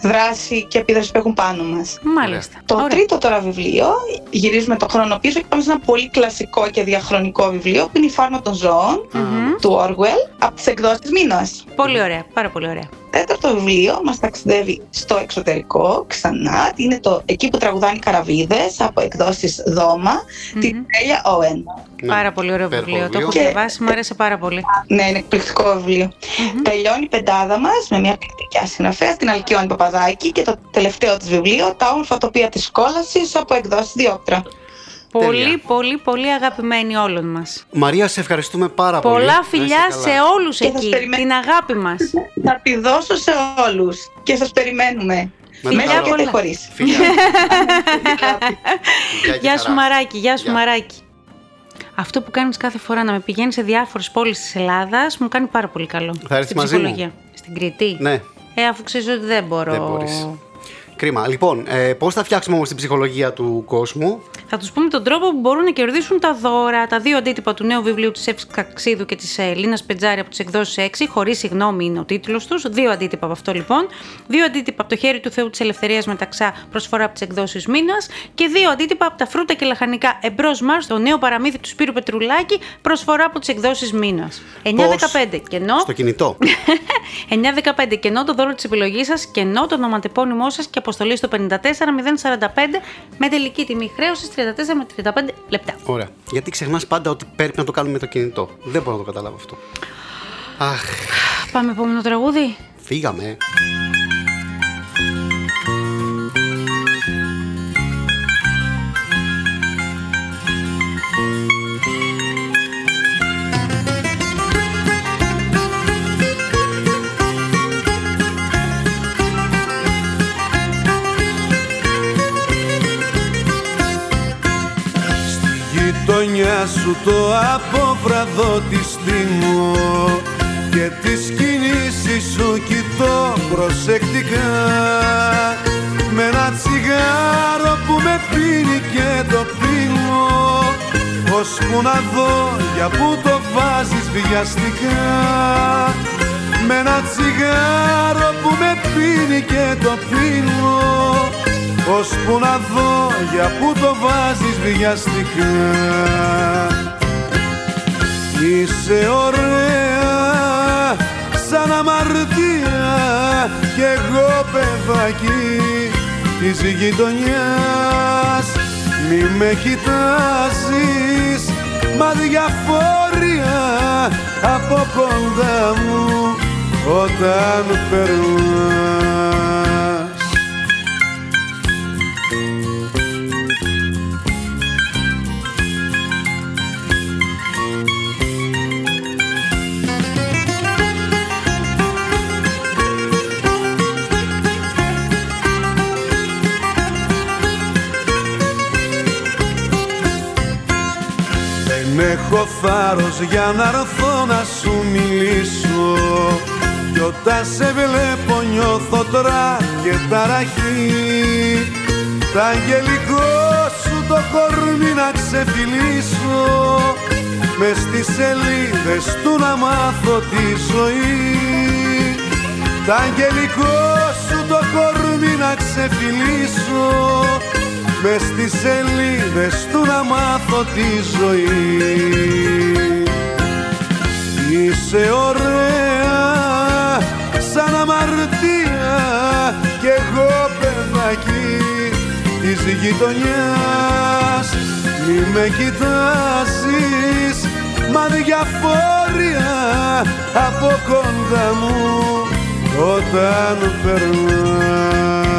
δράση και επίδραση που έχουν πάνω μας. Μάλιστα. Το Ωραία. τρίτο τώρα βιβλίο, γυρίζουμε το χρόνο πίσω και πάμε σε ένα πολύ κλασικό και διαχρονικό βιβλίο που είναι η Φάρμα των ζωων του Orwell από τις εκδόσεις Μήνος. Πολύ ωραία, πάρα πολύ ωραία. Τέταρτο βιβλίο μας ταξιδεύει στο εξωτερικό ξανά. Είναι το «Εκεί που τραγουδάνε οι καραβίδες» από εκδόσεις Δώμα, τη Τέλια Όεν. Ναι, Πάρα πολύ ωραίο υπέροχο βιβλίο. Το έχω βιβλίο. διαβάσει, μου άρεσε πάρα πολύ. Ναι, είναι εκπληκτικό βιβλίο. Τελειώνει η πεντάδα μας με μια κριτική συγγραφέα, την Αλκιόνη Παπαδάκη και το τελευταίο της βιβλίο, «Τα όμορφα τοπία της κόλασης» από εκδόσεις Διόπτρα. Πολύ, Τέλεια. πολύ, πολύ αγαπημένη όλων μας. Μαρία, σε ευχαριστούμε πάρα πολύ. Να Πολλά είσαι φιλιά καλά. σε όλους Και σας εκεί. περιμένω. Την αγάπη μας. Θα τη δώσω σε όλους και σας περιμένουμε. Με Μέσα χαρά. και χωρίς. Φιλιά. Φιλιά και Γεια σου χαρά. Μαράκι, γεια σου Γεια. Μαράκι. Αυτό που κάνεις κάθε φορά να με πηγαίνει σε διάφορες πόλεις της Ελλάδας μου κάνει πάρα πολύ καλό. Θα έρθεις Στην μαζί μου; ψυχολογία. Στην Κρήτη. Ναι, Ε, αφού ξέρεις ότι δεν μπορώ. δεν μπορείς. Κρίμα. Λοιπόν, ε, πώς θα φτιάξουμε όμως την ψυχολογία του κόσμου; Θα τους πούμε τον τρόπο που μπορούν να κερδίσουν τα δώρα. Τα δύο αντίτυπα του νέου βιβλίου της Εύσης Καξίδου και της Λίνας Πετζάρη από τις εκδόσεις 6. Χωρίς συγγνώμη είναι ο τίτλος τους. Δύο αντίτυπα από αυτό λοιπόν. Δύο αντίτυπα από το χέρι του Θεού της Ελευθερίας Μεταξά, προσφορά από τις εκδόσεις Μήνας. Και δύο αντίτυπα από τα φρούτα και λαχανικά Εμπρός Μάρς, το νέο παραμύθι του Σπύρου Πετρουλάκη, προσφορά από τις εκδόσεις Μήνας. 9-15 κενό. Στο κινητό. 9-15 κενό το δώρο της επιλογής σας, κενό το ονοματεπώνυμό σας και αποστολή στο 54045 με τελική τιμή χρέωσης 34 με 35 λεπτά. Ωραία. Γιατί ξεχνάς πάντα ότι πρέπει να το κάνουμε με το κινητό. Δεν μπορώ να το καταλάβω αυτό. Αχ, Πάμε επόμενο τραγούδι. φύγαμε. Σου το αποβραδό της στήμω και τις κινήσεις σου κοιτώ προσεκτικά. Με ένα τσιγάρο που με πίνει και το πίνω ώσπου να δω για που το βάζεις βιαστικά. Με ένα τσιγάρο που με πίνει και το πίνω ώσπου να δω για που το βάζεις βιαστικά Είσαι ωραία σαν αμαρτία. Κι εγώ παιδάκι της γειτονιάς Μη με κοιτάζεις. Μα διαφόρια από κοντά μου όταν περνάς έχω θάρρος για να έρθω να σου μιλήσω. Κι όταν σε βλέπω νιώθω τώρα και ταραχή. Τ' αγγελικό σου το κορμί να ξεφυλίσω. Μες στις σελίδες του να μάθω τη ζωή. Τ' αγγελικό σου το κορμί να ξεφυλίσω Μες στις σελίδες του να μάθω τη ζωή. Είσαι ωραία σαν αμαρτία κι εγώ παιδάκι της γειτονιάς. Μη με κοιτάζεις μα διαφόρια από κοντά μου όταν περνάς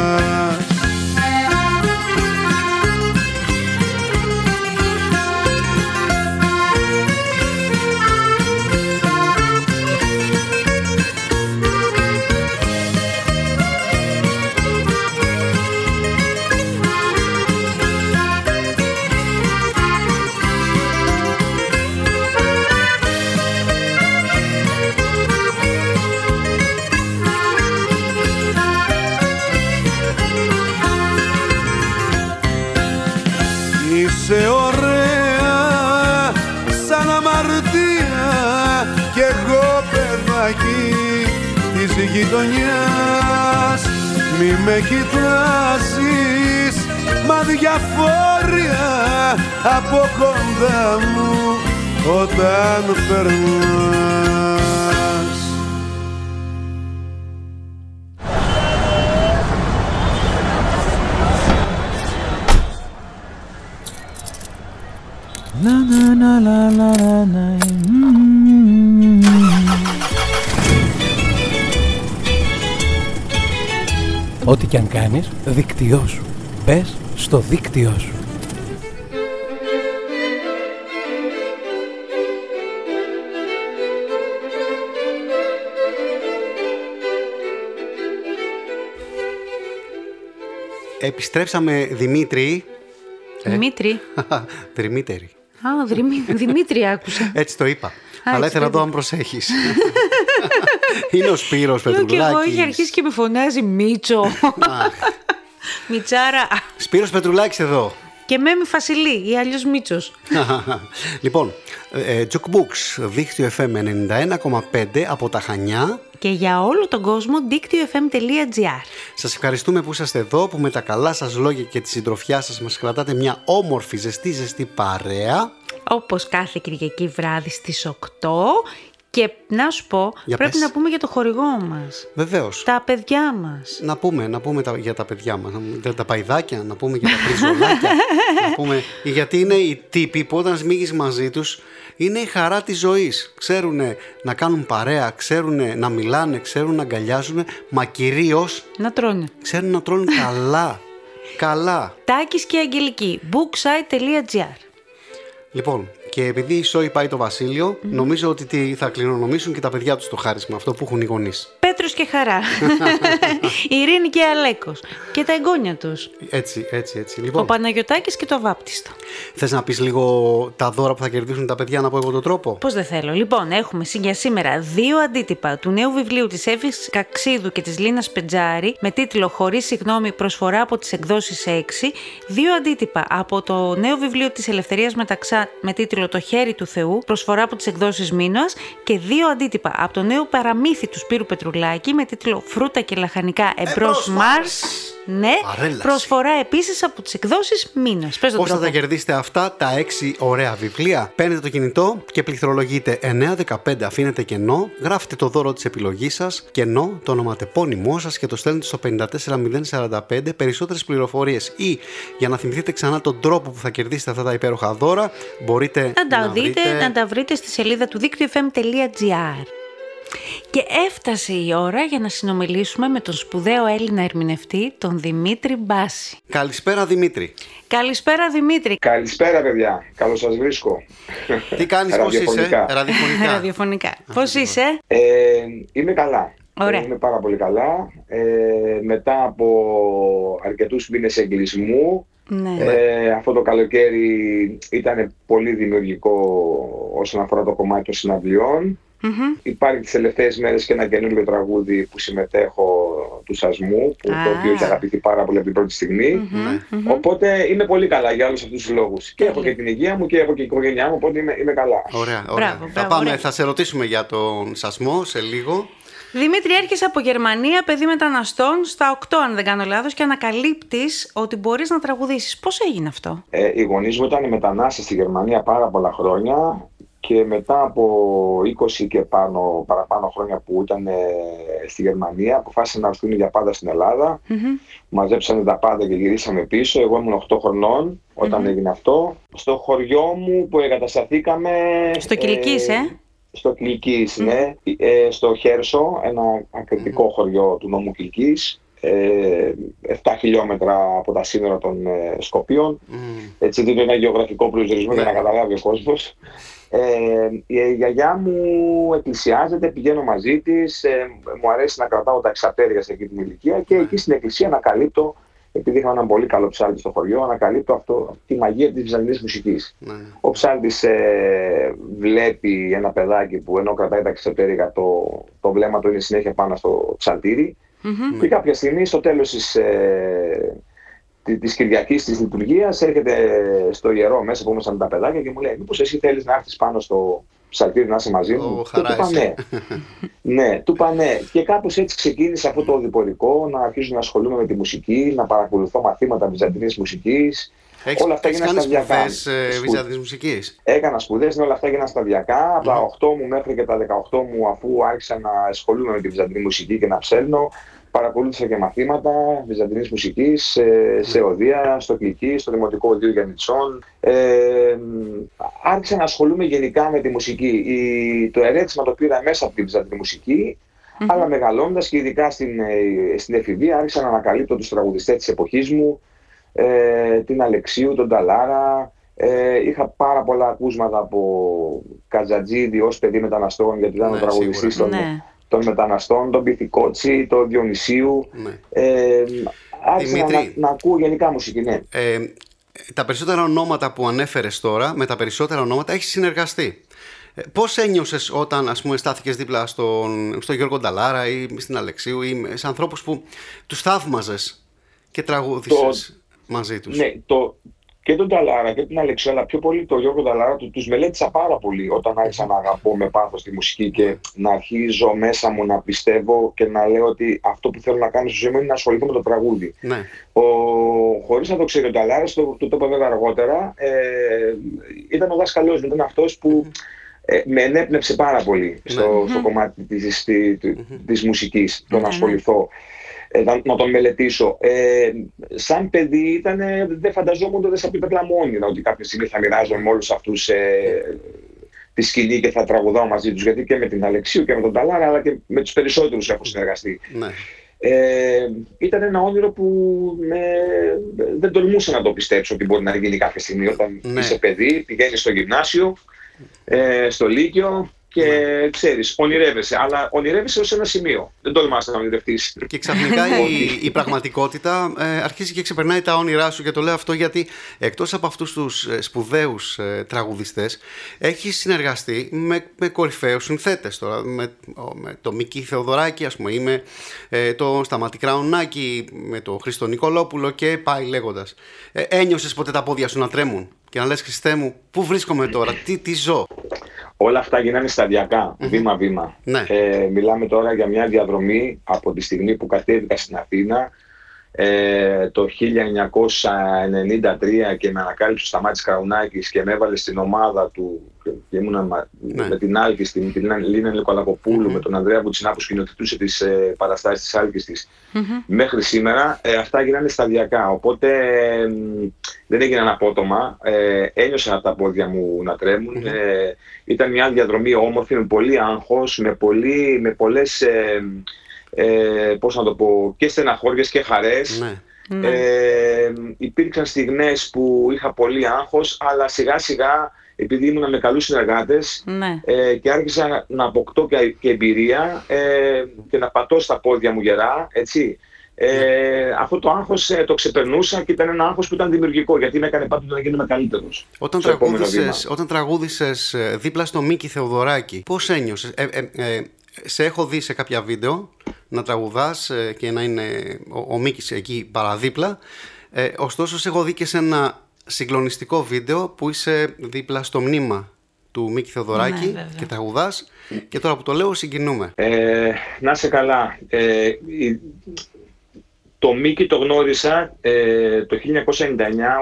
γειτονιάς. Μη με κοιτάζεις μα διαφόρια από κοντά μου όταν περνάς Ό,τι κι αν κάνεις, δίκτυό σου. Μπες στο δίκτυό σου. Επιστρέψαμε Δημήτρη. Ε; Δημήτρη. Δημήτρη. Α, Δημήτρη άκουσα. Έτσι το είπα. Αλλά ήθελα να δω αν προσέχεις. Είναι ο Σπύρος Πετρουλάκης. Και εγώ είχε αρχίσει και με φωνάζει Μίτσο. Μιτσάρα. Σπύρος Πετρουλάκης εδώ. Και Μέμι Φασιλή ή αλλιώς Μίτσος. λοιπόν, ε, Jukebooks, δίκτυο FM 91,5 από τα Χανιά. Και για όλο τον κόσμο, δίκτυο FM.gr. Σας ευχαριστούμε που είσαστε εδώ, που με τα καλά σας λόγια και τη συντροφιά σας μας κρατάτε μια όμορφη, ζεστή, ζεστή παρέα. Όπως κάθε Κυριακή βράδυ στις 8 και να σου πω, πρέπει να πούμε για το χορηγό μας. Βεβαίως. Τα παιδιά μας. Να πούμε, να πούμε τα, για τα παιδιά μας. Για τα παϊδάκια, να πούμε για τα πριζολάκια. να πούμε, γιατί είναι οι τύποι που όταν σμίγεις μαζί τους είναι η χαρά της ζωής. Ξέρουν να κάνουν παρέα, ξέρουν να μιλάνε, ξέρουν να αγκαλιάζουν, μα κυρίως. Να τρώνε. Ξέρουν να τρώνε καλά. καλά. Τάκης και Αγγελική. booksite.gr Λοιπόν, και επειδή η Σόη πάει το βασίλειο, νομίζω ότι θα κληρονομήσουν και τα παιδιά τους το χάρισμα, αυτό που έχουν οι γονείς. Πέτρος και Χαρά. Ειρήνη και Αλέκος. Και τα εγγόνια τους. Έτσι, έτσι, έτσι. Λοιπόν, Ο Παναγιωτάκης και το Βάπτιστο. Θες να πεις λίγο τα δώρα που θα κερδίσουν τα παιδιά, να πω εγώ τον τρόπο; Πώς δεν θέλω. Λοιπόν, έχουμε για σήμερα δύο αντίτυπα του νέου βιβλίου της Εύης Καξίδου και της Λίνας Πετζάρη με τίτλο Χωρίς συγγνώμη προσφορά από τις εκδόσεις 6. Δύο αντίτυπα από το νέο βιβλίο της Ελευθερίας Μεταξά με τίτλο το «Χέρι του Θεού», προσφορά από τις εκδόσεις Μήνωας και δύο αντίτυπα από το νέο παραμύθι του Σπύρου Πετρουλάκη με τίτλο «Φρούτα και λαχανικά εμπρός Μάρς». Ναι, προσφορά επίσης από τις εκδόσεις Μήνο. Πώς θα τα κερδίσετε αυτά τα έξι ωραία βιβλία; Παίρνετε το κινητό και πληκτρολογείτε 915, αφήνετε κενό, γράφετε το δώρο της επιλογής σας, κενό, το ονοματεπώνυμό σας και το στέλνετε στο 54045 περισσότερες πληροφορίες. Ή για να θυμηθείτε ξανά τον τρόπο που θα κερδίσετε αυτά τα υπέροχα δώρα, μπορείτε να τα δείτε, να τα βρείτε στη σελίδα του δίκτυου fm.gr. Και έφτασε η ώρα για να συνομιλήσουμε με τον σπουδαίο Έλληνα ερμηνευτή, τον Δημήτρη Μπάση. Καλησπέρα Δημήτρη. Καλησπέρα Δημήτρη. Καλησπέρα παιδιά. Καλώς σας βρίσκω. Τι κάνεις, πώς είσαι, ραδιοφωνικά. ραδιοφωνικά. Πώς είσαι; Ε, είμαι καλά. Ωραία. Είμαι πάρα πολύ καλά. Ε, μετά από αρκετούς μήνες εγκλισμού, ναι. Ε, αυτό το καλοκαίρι ήταν πολύ δημιουργικό όσον αφορά το κομμάτι των συναυλιών. Mm-hmm. Υπάρχει τις τελευταίες μέρες και ένα καινούργιο τραγούδι που συμμετέχω του Σασμού, που, το οποίο έχει αγαπηθεί πάρα πολύ από την πρώτη Οπότε είμαι πολύ καλά για όλους αυτούς τους λόγους. Και έχω και την υγεία μου και έχω και η οικογένειά μου, οπότε είμαι, είμαι καλά. Ωραία, ωραία. Μπράβο, θα, πάμε, θα σε ρωτήσουμε για τον Σασμό σε λίγο. Δημήτρη, έρχεσαι από Γερμανία, παιδί μεταναστών, στα 8 αν δεν κάνω λάθος και ανακαλύπτεις ότι μπορείς να τραγουδήσεις. Πώς έγινε αυτό; Ε, οι γονείς μου ήταν μετανάστες στη Γερμανία πάρα πολλά χρόνια και μετά από 20 και πάνω, παραπάνω χρόνια που ήταν ε, στη Γερμανία αποφάσισαν να έρθουν για πάντα στην Ελλάδα. Mm-hmm. Μαζέψανε τα πάντα και γυρίσαμε πίσω. Εγώ ήμουν 8 χρονών όταν έγινε αυτό. Στο χωριό μου που εγκατασταθήκαμε... Στο Κιλικής, ε; ε; Στο Κιλικής, ναι. Ε, στο Χέρσο, ένα ακριτικό χωριό του νόμου Κιλικής. 7 χιλιόμετρα από τα σύνορα των Σκοπίων. Έτσι δίνω ένα γεωγραφικό προσδιορισμό για να καταλάβει ο κόσμος. Ε, η γιαγιά μου εκκλησιάζεται, πηγαίνω μαζί της. Ε, μου αρέσει να κρατάω τα εξατέρια σε εκείνη την ηλικία και εκεί στην εκκλησία ανακαλύπτω, επειδή είχα έναν πολύ καλό ψάλτη στο χωριό, ανακαλύπτω αυτό, τη μαγεία της βυζαντινής μουσικής. Ναι. Ο ψάλτης ε, βλέπει ένα παιδάκι που ενώ κρατάει τα εξατέρια, το, το βλέμμα του είναι συνέχεια πάνω στο ψαλτήρι. Mm-hmm. Και κάποια στιγμή, στο τέλος της ε, τη Κυριακής της λειτουργίας έρχεται στο ιερό μέσα που ήμασταν τα παιδάκια και μου λέει: Μήπως εσύ θέλεις να έρθεις πάνω στο ψαλτήρι να είσαι μαζί μου; και του είπα ναι. ναι, του είπα ναι. Και κάπως έτσι ξεκίνησε αυτό το διπορικό να αρχίζω να ασχολούμαι με τη μουσική, να παρακολουθώ μαθήματα βυζαντινής μουσικής. Έχεις, όλα αυτά έγιναν σταδιακά. Έχεις κάνει σπουδές μουσικής; Έκανα σπουδές, ναι, όλα αυτά έγιναν σταδιακά. Από τα 8 μου μέχρι και τα 18 μου, αφού άρχισα να ασχολούμαι με τη βυζαντινή μουσική και να ψέλνω, παρακολούθησα και μαθήματα βυζαντινής μουσικής σε, σε οδεία, στο Κλική, στο Δημοτικό Οδείο Γιαννητσών. Ε, άρχισα να ασχολούμαι γενικά με τη μουσική. Η, το ερέθισμα το πήρα μέσα από τη βυζαντινή μουσική, mm-hmm. αλλά μεγαλώντας και ειδικά στην, ε, στην εφηβεία άρχισα να ανακαλύπτω τους τραγουδιστές της εποχής μου, ε, την Αλεξίου, τον Ταλάρα. Ε, είχα πάρα πολλά ακούσματα από Κατζατζίδη ως παιδί μεταναστών, γιατί ήταν ναι, ο τραγουδιστής των, ναι των μεταναστών, τον Πυθικότσι, τον Διονυσίου. Ναι. Ε, άρχισα να, να, ακούω γενικά μουσική, ναι. Ε, τα περισσότερα ονόματα που ανέφερες τώρα, με τα περισσότερα ονόματα έχεις συνεργαστεί. Ε, Πώς ένιωσες όταν ας πούμε, στάθηκες δίπλα στον, στον Γιώργο Νταλάρα ή στην Αλεξίου ή σε ανθρώπους που τους θαύμαζες και τραγούδησε μαζί τους. Ναι, το, και τον Ταλάρα και την Αλεξέλα, πιο πολύ τον Γιώργο Ταλάρα, του, τους μελέτησα πάρα πολύ όταν άρχισα να αγαπώ με πάθος τη μουσική και να αρχίζω μέσα μου να πιστεύω και να λέω ότι αυτό που θέλω να κάνω στη ζωή μου είναι να ασχοληθώ με το τραγούδι. Ναι. Ο, χωρίς να το ξέρει ο Ταλάρας, το, το, το είπα βέβαια αργότερα, ε, ήταν ο δάσκαλός μου, ήταν αυτός που ε, με ενέπνευσε πάρα πολύ στο, στο κομμάτι της, της, της μουσικής, το να ασχοληθώ. Ε, να, να τον μελετήσω. Ε, σαν παιδί ήταν, δεν φανταζόμουν ότι θα πει πεπλαμόνινα ότι κάποια στιγμή θα μοιράζομαι με όλους αυτούς ε, τη σκηνή και θα τραγουδάω μαζί τους γιατί και με την Αλεξίου και με τον Ταλάρα αλλά και με τους περισσότερους έχω συνεργαστεί. Ναι. Ε, ήταν ένα όνειρο που με, δεν τολμούσα να το πιστέψω ότι μπορεί να γίνει κάποια στιγμή όταν ναι. είσαι παιδί, πηγαίνεις στο γυμνάσιο, ε, στο Λύκειο και ναι. ξέρεις, ονειρεύεσαι. Αλλά ονειρεύεσαι ως ένα σημείο. Δεν τολμά να ονειρευτείς. Και ξαφνικά η, η πραγματικότητα ε, αρχίζει και ξεπερνάει τα όνειρά σου. Και το λέω αυτό γιατί εκτός από αυτούς τους ε, σπουδαίους ε, τραγουδιστές, έχεις συνεργαστεί με, με κορυφαίους συνθέτες τώρα. Με, με το Μίκη Θεοδωράκη, ας πούμε, ή με ε, το Σταματή Κραουνάκη, με το Χρήστο Νικολόπουλο και πάει λέγοντας. Ε, Ένιωσες ποτέ τα πόδια σου να τρέμουν και να λες Χριστέ μου, πού βρίσκομαι τώρα, τι, τι ζω. Όλα αυτά γίνανε σταδιακά, βήμα-βήμα. Ναι. Ε, μιλάμε τώρα για μια διαδρομή από τη στιγμή που κατέβηκα στην Αθήνα ε, το 1993 και με ανακάλυψε ο Σταμάτης Κραουνάκης και με έβαλε στην ομάδα του και ήμουνα ναι. με την Άλκη, την, την Λίνα Λικολακοπούλου, mm-hmm. με τον Ανδρέα Βουτσινά που σκηνοθετούσε τις ε, παραστάσεις της Άλκης της mm-hmm. μέχρι σήμερα, ε, αυτά γίνανε σταδιακά οπότε ε, δεν έγιναν απότομα, ε, ένιωσα τα πόδια μου να τρέμουν mm-hmm. ε, ήταν μια διαδρομή όμορφη με πολύ άγχος, με, πολύ, με πολλές ε, ε, πώς να το πω, και στεναχώριες και χαρές. Ναι. ναι. Ε, υπήρξαν στιγμές που είχα πολύ άγχος, αλλά σιγά σιγά επειδή ήμουν με καλούς συνεργάτες ναι. ε, και άρχισα να αποκτώ και, και εμπειρία ε, και να πατώ στα πόδια μου γερά, έτσι. Ε, ναι. Αυτό το άγχος ε, το ξεπερνούσα και ήταν ένα άγχος που ήταν δημιουργικό γιατί με έκανε πάντοτε να γίνομαι καλύτερος. Όταν τραγούδησες, όταν τραγούδησες ε, δίπλα στο Μίκη Θεοδωράκη, πώς ένιωσες, ε, ε, σε έχω δει σε κάποια βίντεο να τραγουδάς ε, και να είναι ο, ο Μίκης εκεί παραδίπλα. Ε, ωστόσο, σε έχω δει και σε ένα συγκλονιστικό βίντεο που είσαι δίπλα στο μνήμα του Μίκη Θεοδωράκη ναι, και τραγουδάς και τώρα που το λέω συγκινούμε. Ε, να σε καλά. Ε, το Μίκη το γνώρισα ε, το 1999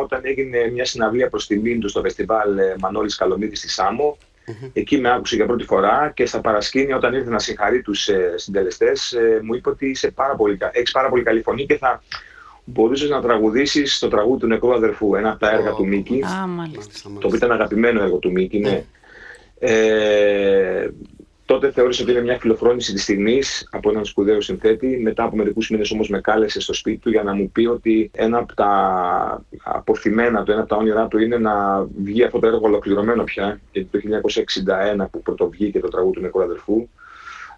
όταν έγινε μια συναυλία προς τιμή του στο φεστιβάλ ε, Μανώλης Καλομίδης στη Σάμο Mm-hmm. Εκεί με άκουσε για πρώτη φορά και στα παρασκήνια όταν ήρθε να συγχαρεί τους ε, συντελεστές ε, μου είπε ότι είσαι πάρα πολύ, έχεις πάρα πολύ καλή φωνή και θα μπορούσες να τραγουδήσεις το τραγούδι του νεκρού αδερφού, ένα από τα έργα του Μίκη, το οποίο ήταν αγαπημένο έργο του Μίκη, ναι. Ε, τότε θεώρησε ότι είναι μια φιλοφρόνηση της στιγμής από έναν σπουδαίο συνθέτη. Μετά από μερικούς μήνες όμως με κάλεσε στο σπίτι του για να μου πει ότι ένα από τα αποθυμένα του, ένα από τα όνειρά του είναι να βγει αυτό το έργο ολοκληρωμένο πια. Γιατί το 1961 που πρωτοβγήκε το τραγούδι του νεκρού αδερφού,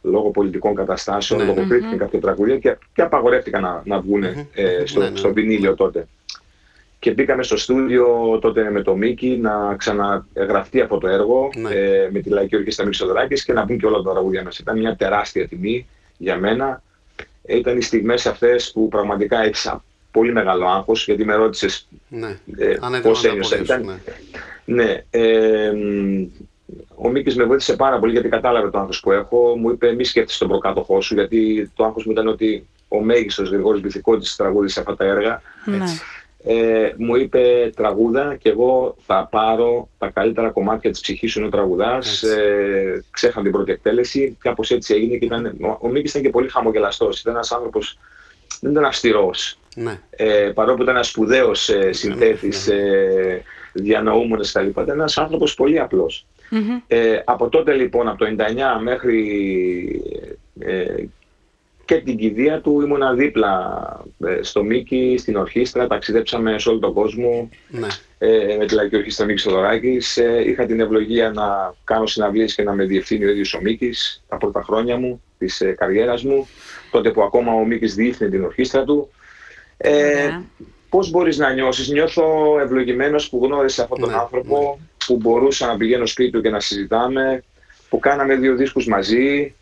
λόγω πολιτικών καταστάσεων, ναι, λογοκρίθηκαν κάποια τραγούδια και, και απαγορεύτηκαν να, να βγουν ε, στο, ναι, ναι. στο βινίλιο τότε και μπήκαμε στο στούντιο τότε με το Μίκη να ξαναγραφτεί αυτό το έργο ναι. ε, με τη Λαϊκή Ορκίστα Μίξοδράκης και να μπουν και όλα τα τραγούδια μας. Ήταν μια τεράστια τιμή για μένα. Ήταν οι στιγμές αυτές που πραγματικά έχεις πολύ μεγάλο άγχος, γιατί με ρώτησες ναι. ε, πώς ένιωσα. Ήταν, ναι. ναι ε, ο Μίκης με βοήθησε πάρα πολύ γιατί κατάλαβε το άγχος που έχω. Μου είπε μη σκέφτεσαι τον προκάτοχό σου γιατί το άγχος μου ήταν ότι ο μέγιστος Γρηγόρης Μπιθικότης τραγούδισε αυτά τα έργα. Ναι. Ε, μου είπε τραγούδα και εγώ θα πάρω τα καλύτερα κομμάτια της ψυχής σου είναι ο τραγουδάς. Ε, ξέχανα την πρώτη εκτέλεση, κάπως έτσι έγινε και ήταν, ο, ο Μίκης ήταν και πολύ χαμογελαστός. Ήταν ένας άνθρωπος, δεν ήταν αυστηρός. Ναι. Ε, παρόλο που ήταν ένας σπουδαίος ε, συνθέτης, ναι, ναι. ε, διανοούμενος κλπ. Ήταν ένας άνθρωπος πολύ απλός. Ε, από τότε λοιπόν, από το 99 μέχρι ε, και την κηδεία του ήμουνα δίπλα ε, στο Μίκη, στην ορχήστρα, ταξιδέψαμε σε όλο τον κόσμο ναι. ε, με τη Λαϊκή Ορχήστρα Μίκης Θοδωράκης. Ε, είχα την ευλογία να κάνω συναυλίες και να με διευθύνει ο ίδιος ο Μίκης τα πρώτα χρόνια μου, της ε, καριέρας μου, τότε που ακόμα ο Μίκης διεύθυνε την ορχήστρα του. Ε, ναι. Πώς μπορείς να νιώσεις, νιώθω ευλογημένος που γνώρισα αυτόν τον ναι, άνθρωπο, ναι. που μπορούσα να πηγαίνω σπίτι του και να συζητάμε, που κάναμε δύο δίσκους μαζί,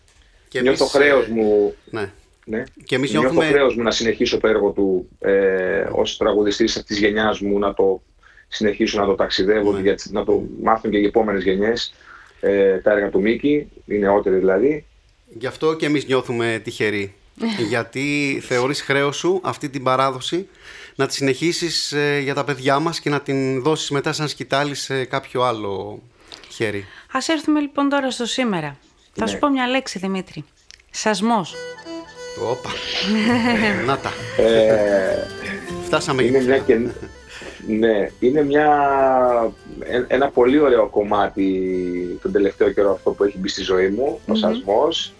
και νιώθω εμείς, χρέος μου ναι. Ναι. Και εμείς Νιώθω νιώθουμε... χρέος μου να συνεχίσω το έργο του ε, ως τραγουδιστής της γενιάς μου, να το συνεχίσω να το ταξιδεύω, ναι. γιατί, να το μάθουν και οι επόμενες γενιές ε, τα έργα του Μίκη, οι νεότεροι δηλαδή. Γι' αυτό και εμείς νιώθουμε τυχεροί. γιατί θεωρείς χρέος σου αυτή την παράδοση να τη συνεχίσεις ε, για τα παιδιά μας και να την δώσεις μετά σαν σκητάλη σε κάποιο άλλο χέρι. Ας έρθουμε λοιπόν τώρα στο σήμερα. Θα σου ναι. πω μια λέξη Δημήτρη. Σασμός. Όπα. Να τα. Ε, Φτάσαμε είναι μια και... Ναι, είναι μια, ένα πολύ ωραίο κομμάτι τον τελευταίο καιρό αυτό που έχει μπει στη ζωή μου, ο σασμός.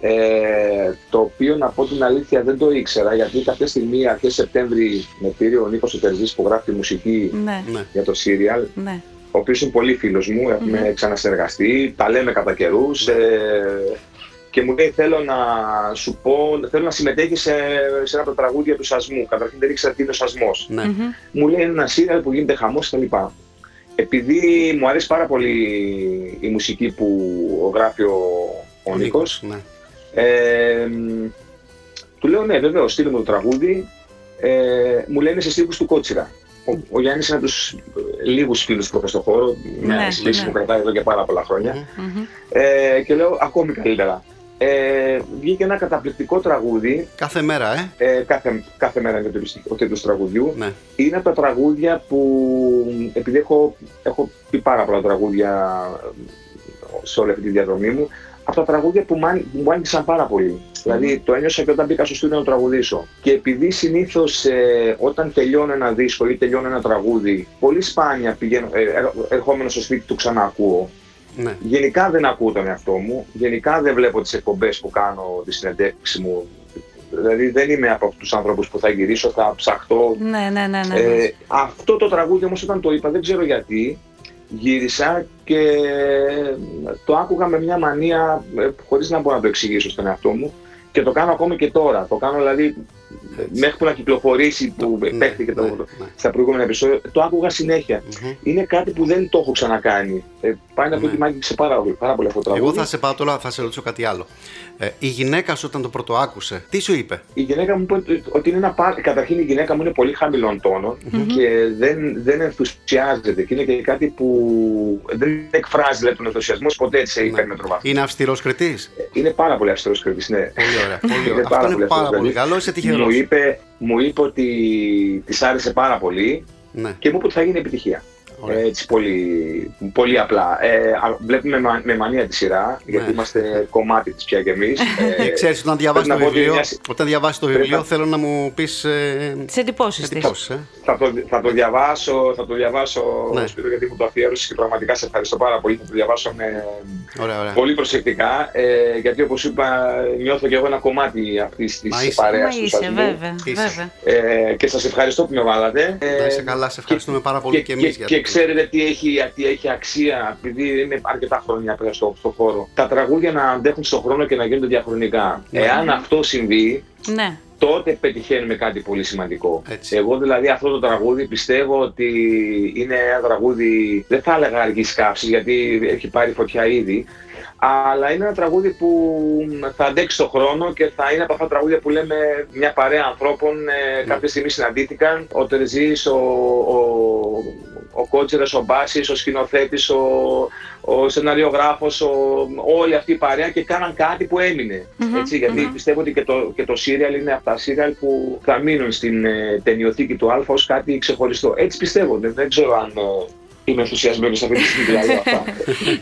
Ε, το οποίο να πω την αλήθεια δεν το ήξερα γιατί κάποια στιγμή αρχές Σεπτέμβρη με πήρε ο Νίκος Οτερζής που γράφει μουσική ναι. για το σύριαλ ναι. Ο οποίος είναι πολύ φίλος μου, έχουμε mm-hmm. ξανασυνεργαστεί, τα λέμε κατά καιρούς, ε, και μου λέει θέλω να σου πω, θέλω να συμμετέχεις σε, σε ένα από τα τραγούδια του Σασμού. Καταρχήν δεν ήξερα τι είναι ο Σασμός. Ναι. Μου λέει είναι ένα σύριαλ που γίνεται χαμός κλπ. Επειδή μου αρέσει πάρα πολύ η μουσική που γράφει ο, ο, Νίκος, ναι. ε, του λέω ναι βέβαια στείλε μου το τραγούδι, ε, μου λένε σε στίχους του Κότσιρα. Ο, ο Γιάννης είναι από τους λίγους φίλους που έχω στον χώρο, μια ναι, σχέση ναι. που κρατάει εδώ και πάρα πολλά Ε, και λέω ακόμη καλύτερα. Ε, βγήκε ένα καταπληκτικό τραγούδι. Κάθε μέρα, ε. ε κάθε, κάθε μέρα για το τίτλος του τραγουδιού. Ναι. Είναι από τα τραγούδια που, επειδή έχω, έχω πει πάρα πολλά τραγούδια σε όλη αυτή τη διαδρομή μου, από τα τραγούδια που μου άγγισαν πάρα πολύ. Δηλαδή το ένιωσα και όταν μπήκα στο στούντιο να το τραγουδήσω. Και επειδή συνήθως ε, όταν τελειώνω ένα δίσκο ή τελειώνω ένα τραγούδι, πολύ σπάνια πηγαίνω, ε, ερχόμενος στο σπίτι του ξανακούω. Ναι. Γενικά δεν ακούω τον εαυτό μου. Γενικά δεν βλέπω τις εκπομπές που κάνω, τη συνεντεύξη μου. Δηλαδή δεν είμαι από αυτούς τους άνθρωπου που θα γυρίσω, θα ψαχτώ. Ναι, ναι, ναι. ναι. Ε, αυτό το τραγούδι όμως όταν το είπα, δεν ξέρω γιατί, γύρισα και το άκουγα με μια μανία ε, χωρίς να μπορώ να το εξηγήσω στον εαυτό μου και το κάνω ακόμα και τώρα. Το κάνω δηλαδή μέχρι που να κυκλοφορήσει που ναι, παίχτηκε το, ναι, ναι. στα προηγούμενα επεισόδια, το άκουγα Είναι κάτι που δεν το έχω ξανακάνει. Ε, πάει να πω ότι μ' άγγιξε πάρα, πάρα πολύ αυτό το τραγούδι. Εγώ θα σε πάω τώρα, θα σε ρωτήσω κάτι άλλο. Ε, η γυναίκα σου όταν το πρώτο άκουσε, τι σου είπε; Η γυναίκα μου είπε ότι είναι ένα πάρτι. Καταρχήν η γυναίκα μου είναι πολύ χαμηλών και δεν, δεν ενθουσιάζεται. Και είναι και κάτι που δεν εκφράζει δηλαδή, τον ενθουσιασμό ποτέ σε υπέρμετρο βαθμό. Είναι αυστηρός κριτής; Είναι πάρα πολύ αυστηρός κριτής, ναι. Πολύ ωραία. Πολύ ωραία. Αυτό είναι πάρα πολύ καλό. Είσαι τυχερός. Μου είπε, μου είπε ότι της άρεσε πάρα πολύ ναι. και μου είπε ότι θα γίνει επιτυχία. Έτσι πολύ, πολύ απλά. Ε, βλέπουμε με μανία τη σειρά, γιατί ναι. είμαστε κομμάτι της πια κι εμείς. Ε, ε, ξέρεις, όταν διαβάσεις το βιβλίο, όταν διαβάσεις το βιβλίο θέλω να μου πεις. Ε, τις εντυπώσεις της. Ε. Θα, το, θα το διαβάσω, θα το διαβάσω ναι. σπίτι, γιατί μου το αφιέρωσες και πραγματικά σε ευχαριστώ πάρα πολύ. Θα το διαβάσω με ωραία, ωραία. πολύ προσεκτικά. Ε, γιατί όπως είπα, νιώθω και εγώ ένα κομμάτι αυτής της παρέας του. Είσαι, βέβαια. βέβαια. Ε, και σας ευχαριστώ που με βάλατε. Να είσαι καλά, σε ευχαριστούμε πάρα πολύ και, εμείς ξέρετε τι έχει, τι έχει αξία, επειδή είναι αρκετά χρόνια πέρα στο, στο χώρο. Τα τραγούδια να αντέχουν στον χρόνο και να γίνονται διαχρονικά. Ναι. Εάν αυτό συμβεί, ναι. τότε πετυχαίνουμε κάτι πολύ σημαντικό. Εγώ δηλαδή αυτό το τραγούδι πιστεύω ότι είναι ένα τραγούδι, δεν θα έλεγα αργής καύση γιατί έχει πάρει φωτιά ήδη, αλλά είναι ένα τραγούδι που θα αντέξει το χρόνο και θα είναι από αυτά τα τραγούδια που λέμε μια παρέα ανθρώπων ε, κάποια στιγμή συναντήθηκαν. Ο Τερζής, ο, ο, ο Κότσερας, ο Μπάσης, ο σκηνοθέτης, ο, ο σεναριογράφος, ο, όλη αυτή η παρέα και κάναν κάτι που έμεινε. έτσι, γιατί πιστεύω ότι και το, και το σύριαλ είναι από τα σύριαλ που θα μείνουν στην ε, ταινιοθήκη του Α ως κάτι ξεχωριστό. Έτσι πιστεύω. Δεν, δεν ξέρω αν ε, είμαι ενθουσιασμένος αυτή τη στιγμή δηλαδή αυτά.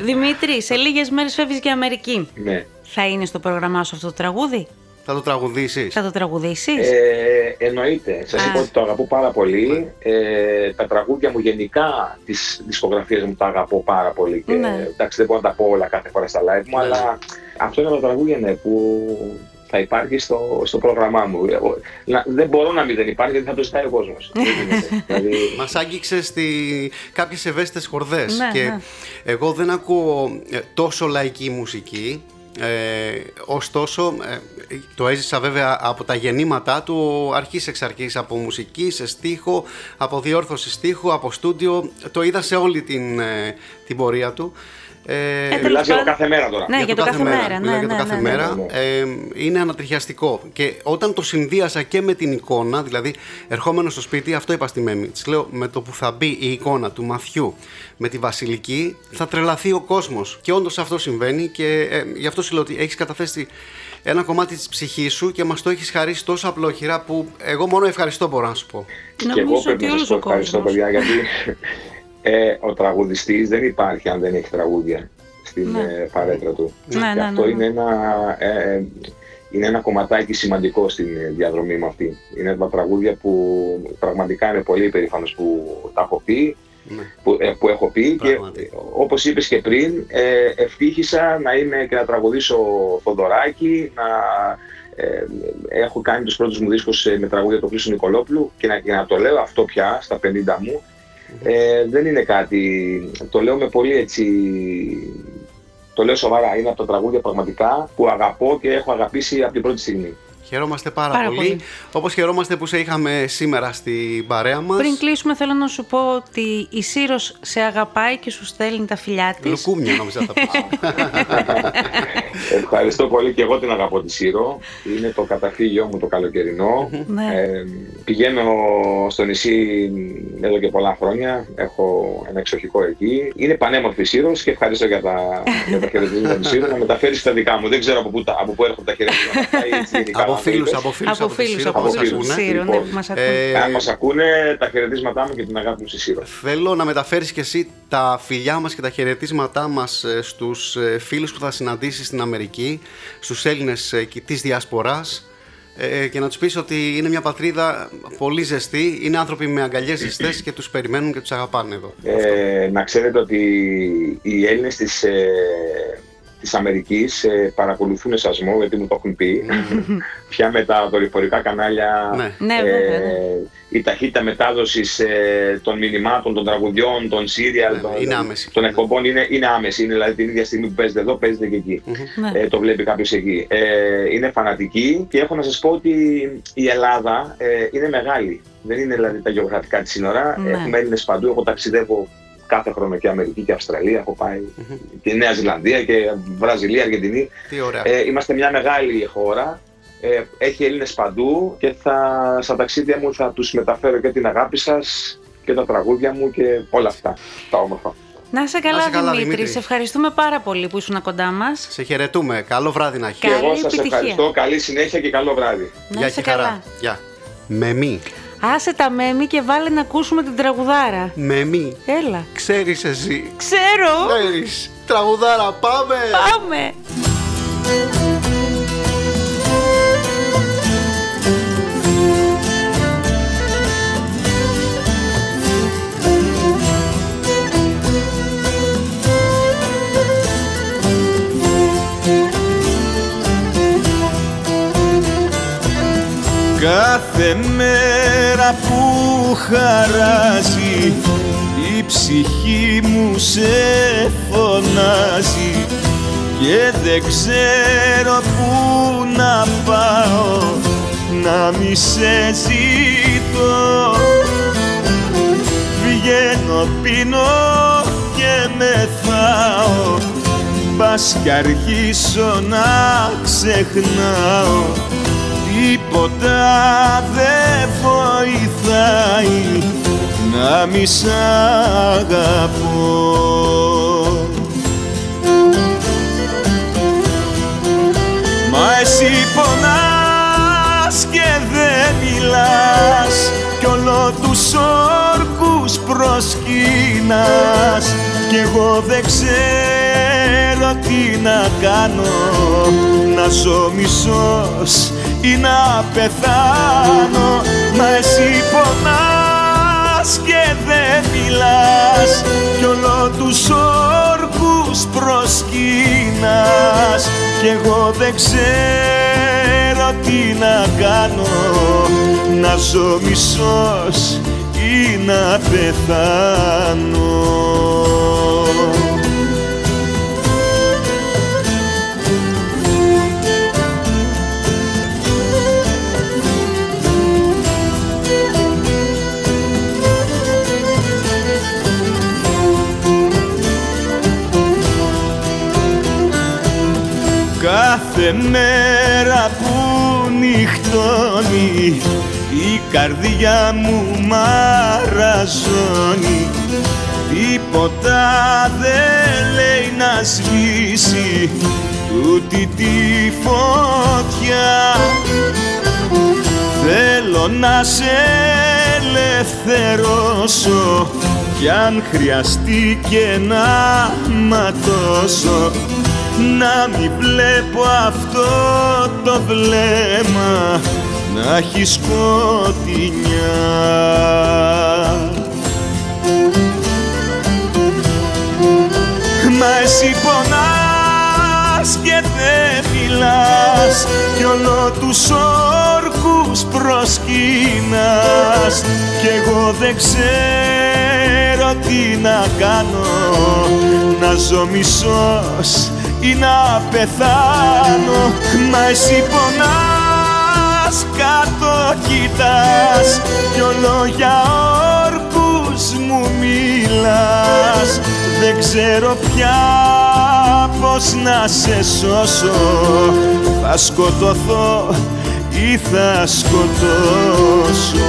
Δημήτρη, σε λίγες μέρες φεύγεις για Αμερική. Ναι. Θα είναι στο πρόγραμμά σου αυτό το τραγούδι; Θα το τραγουδήσεις; Θα το τραγουδήσεις; Ε, εννοείται. Σας είπα ότι το αγαπώ πάρα πολύ. Ε, τα τραγούδια μου γενικά τη δισκογραφία μου τα αγαπώ πάρα πολύ. Και, ναι. Εντάξει, δεν μπορώ να τα πω όλα κάθε φορά στα live μου, ναι. αλλά αυτό είναι το τραγούδια ναι, που θα υπάρχει στο, στο πρόγραμμά μου. Ε, δεν μπορώ να μην δεν υπάρχει γιατί θα το ζητάει ο κόσμος. δηλαδή... Μας άγγιξες στη... κάποιες ευαίσθητες χορδές. Ναι, και ναι. εγώ δεν ακούω ε, τόσο λαϊκή μουσική. Ε, ωστόσο, ε, το έζησα βέβαια από τα γεννήματά του αρχής εξ αρχής, από μουσική, σε στίχο, από διόρθωση στίχου, από στούντιο. Το είδα σε όλη την, την πορεία του. Ε, ε, Μιλάς για το κάθε μέρα τώρα. Ναι, για, το, κάθε μέρα. Ναι, για το ναι, κάθε ναι, μέρα. Ε, είναι ανατριχιαστικό. Και όταν το συνδύασα και με την εικόνα, δηλαδή ερχόμενος στο σπίτι, αυτό είπα στη Μέμη. Της λέω με το που θα μπει η εικόνα του Μαθιού με τη Βασιλική, θα τρελαθεί ο κόσμος. Και όντως αυτό συμβαίνει και ε, γι' αυτό σου λέω ότι έχεις καταθέσει ένα κομμάτι της ψυχής σου και μας το έχεις χαρίσει τόσο απλόχειρα που εγώ μόνο ευχαριστώ μπορώ να σου πω. Και εγώ πρέπει να σας πω ευχαριστώ, παιδιά, γιατί ε, ο τραγουδιστής δεν υπάρχει αν δεν έχει τραγούδια στην ναι. ε, παρέτρα του. Ναι, ναι, αυτό ναι, είναι ένα, ε, είναι ένα κομματάκι σημαντικό στην διαδρομή μου αυτή. Είναι τα τραγούδια που πραγματικά είναι πολύ περήφανος που τα έχω πει, που, ε, που έχω πει και όπως είπες και πριν ε, ευτύχησα να είμαι και να τραγουδήσω Θοδωράκη, να ε, έχω κάνει τους πρώτους μου δίσκους με τραγούδια του Χρήστο Νικολόπουλου και να, και να το λέω αυτό πια στα 50 μου ε, δεν είναι κάτι, το λέω με πολύ έτσι, το λέω σοβαρά, είναι από τα τραγούδια πραγματικά που αγαπώ και έχω αγαπήσει από την πρώτη στιγμή. Χαιρόμαστε πάρα, πάρα πολύ. πολύ. Όπως χαιρόμαστε που σε είχαμε σήμερα στην παρέα μας. Πριν κλείσουμε θέλω να σου πω ότι η Σύρος σε αγαπάει και σου στέλνει τα φιλιά της. Λουκούμια νόμιζα θα πω. Ευχαριστώ πολύ και εγώ την αγαπώ τη Σύρο. Είναι το καταφύγιό μου το καλοκαιρινό. Ναι. ε, πηγαίνω στο νησί εδώ και πολλά χρόνια. Έχω ένα εξοχικό εκεί. Είναι πανέμορφη Σύρος και ευχαριστώ για τα, για τα χαιρετίσματα της Σύρο. Να μεταφέρεις τα δικά μου. Δεν ξέρω από πού, από πού έρχονται τα χαιρετίσματα φίλους, από φίλους, από φίλους, από φίλους, Σύρο, ναι, που μας ακούνε. Αν μας ακούνε, τα χαιρετίσματά μου και την αγάπη μου στη Σύρο. Θέλω να μεταφέρεις και εσύ τα φιλιά μας και τα χαιρετίσματά μας ε, στους ε, φίλους που θα συναντήσεις στην Αμερική, στους Έλληνες ε, της Διασποράς, και να τους πεις ότι είναι μια πατρίδα πολύ ζεστή, είναι άνθρωποι με αγκαλιές ζεστές και τους περιμένουν και τους αγαπάνε εδώ. Ε, να ξέρετε ότι οι Έλληνες της της Αμερικής ε, παρακολουθούν εσασμό γιατί μου το έχουν πει πια με τα δορυφορικά κανάλια ναι. Ναι, ε, ναι. η ταχύτητα μετάδοσης ε, των μηνυμάτων, των τραγουδιών, των σύριαλ, των, των εκπομπών είναι, είναι άμεση. Είναι δηλαδή την ίδια στιγμή που παίζετε εδώ, παίζετε και εκεί. Ε, το βλέπει κάποιος εκεί. Ε, είναι φανατική και έχω να σας πω ότι η Ελλάδα ε, είναι μεγάλη. Δεν είναι δηλαδή τα γεωγραφικά της σύνορα. Έχουμε Έλληνες παντού. Εγώ ταξιδεύω κάθε χρόνο και Αμερική και Αυστραλία. Έχω πάει mm-hmm. και Νέα Ζηλανδία και Βραζιλία, Αργεντινή. Τι ωραία. Ε, είμαστε μια μεγάλη χώρα. Ε, έχει Έλληνες παντού και θα, στα ταξίδια μου θα τους μεταφέρω και την αγάπη σας και τα τραγούδια μου και όλα αυτά τα όμορφα. Να σε καλά, να καλά Δημήτρη. Σε ευχαριστούμε πάρα πολύ που ήσουν κοντά μας. Σε χαιρετούμε. Καλό βράδυ να έχει. Και εγώ σας ευχαριστώ. Καλή συνέχεια και καλό βράδυ. Να Γεια και καλά. Γεια. Με μη. Άσε τα μέμι και βάλε να ακούσουμε την τραγουδάρα. Μέμι. Έλα. Ξέρεις εσύ. Ξέρω. Ξέρεις. Τραγουδάρα πάμε. Πάμε. Κάθε μέρα που χαράζει η ψυχή μου σε φωνάζει. Και δεν ξέρω πού να πάω να μη σε ζητώ. Βγαίνω πίνω και μεθάω Μπας κι αρχίσω να ξεχνάω Τίποτα δεν βοηθάει να μη σ' αγαπώ. Μα εσύ πονάς και δεν μιλάς κι όλο τους όρκους προσκύνας κι εγώ δεν ξέρω τι να κάνω να ζω μισός ή να πεθάνω. Μα εσύ πονάς και δεν μιλάς. Κι όλο τους όρκους προσκύνας. Κι εγώ δεν ξέρω τι να κάνω. Να ζω μισός ή να πεθάνω Κάθε μέρα που νυχτώνει η καρδιά μου μαραζώνει. Τίποτα δεν λέει να σβήσει τούτη τη φωτιά. Θέλω να σε ελευθερώσω κι αν χρειαστεί και να ματώσω να μην βλέπω αυτό το βλέμμα να έχει σκοτεινιά. Μα εσύ πονάς και δεν μιλάς κι όλο τους όρκους προσκύνας κι εγώ δεν ξέρω τι να κάνω να ζω μισός ή να πεθάνω. Μα εσύ πονάς κάτω κοιτάς. Κι όλο για όρκους μου μιλάς. Δεν ξέρω πια πως να σε σώσω. Θα σκοτωθώ ή θα σκοτώσω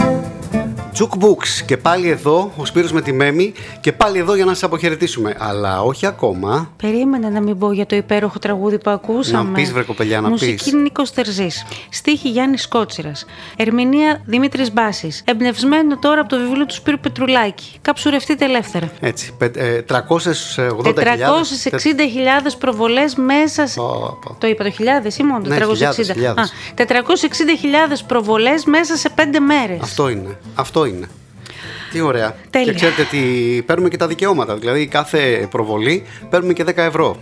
Jukebooks και πάλι εδώ, ο Σπύρος με τη Μέμη και πάλι εδώ για να σας αποχαιρετήσουμε. Αλλά όχι ακόμα. Περίμενα να μην πω για το υπέροχο τραγούδι που ακούσαμε. Να πεις βρε κοπελιά, να Μουσική πεις. Νίκος Τερζής. Στίχη Γιάννης Κότσιρας. Ερμηνεία Δημήτρης Μπάσης. Εμπνευσμένο τώρα από το βιβλίο του Σπύρου Πετρουλάκη. Καψουρευτείτε ελεύθερα. Έτσι, πε- ε, 380.000. 460.000 προβολές μέσα σε... Το είπα το χιλιάδες ή μόνο το Ναι, 460. χιλιάδες, χιλιάδες. Α, 460.000 προβολές μέσα σε πέντε μέρες. Αυτό είναι. Αυτό είναι. Τι ωραία. Τέλεια. Και ξέρετε τι, παίρνουμε και τα δικαιώματα. Δηλαδή κάθε προβολή παίρνουμε και 10 ευρώ.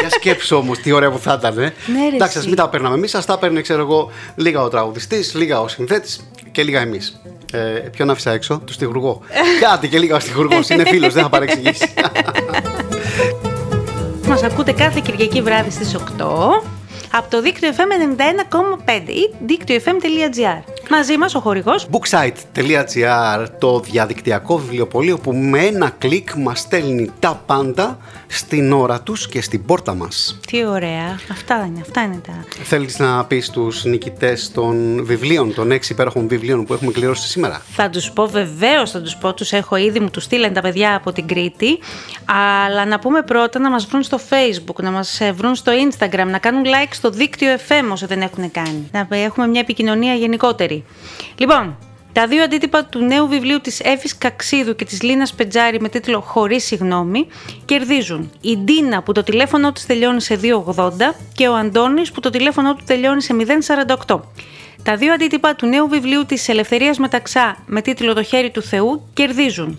Για σκέψου όμως τι ωραία που θα ήταν. Ε. Ναι, ρε, Εντάξει, ας εσύ. μην τα παίρναμε εμείς, ας τα παίρνει, ξέρω εγώ, λίγα ο τραγουδιστής, λίγα ο συνθέτης και λίγα εμείς. Ε, ποιον άφησα έξω, του στιχουργό. Κάτι και λίγα ο στιχουργός. Είναι φίλος, δεν θα παρεξηγήσει. Μας ακούτε κάθε Κυριακή βράδυ στις 8 από το δίκτυο FM 91,5 ή δίκτυο FM.gr. Μαζί μας ο χορηγός. Booksite.gr το διαδικτυακό βιβλιοπωλείο που με ένα κλικ μας στέλνει τα πάντα στην ώρα τους και στην πόρτα μας. Τι ωραία. Αυτά είναι, αυτά είναι τα. Θέλεις να πεις στους νικητές των βιβλίων, των έξι υπέροχων βιβλίων που έχουμε κληρώσει σήμερα; Θα τους πω βεβαίως, θα τους πω, τους έχω ήδη, μου τους στείλαν τα παιδιά από την Κρήτη. Αλλά να πούμε πρώτα να μας βρουν στο Facebook, να μας ε, βρουν στο Instagram, να κάνουν like στο δίκτυο FM όσο δεν έχουν κάνει. Να έχουμε μια επικοινωνία γενικότερη. Λοιπόν, τα δύο αντίτυπα του νέου βιβλίου της Εύης Καξίδου και της Λίνας Πετζάρη με τίτλο «Χωρίς συγγνώμη» κερδίζουν η Ντίνα που το τηλέφωνο της τελειώνει σε 280 και ο Αντώνης που το τηλέφωνο του τελειώνει σε 048. Τα δύο αντίτυπα του νέου βιβλίου της Ελευθερίας Μεταξά με τίτλο «Το χέρι του Θεού» κερδίζουν.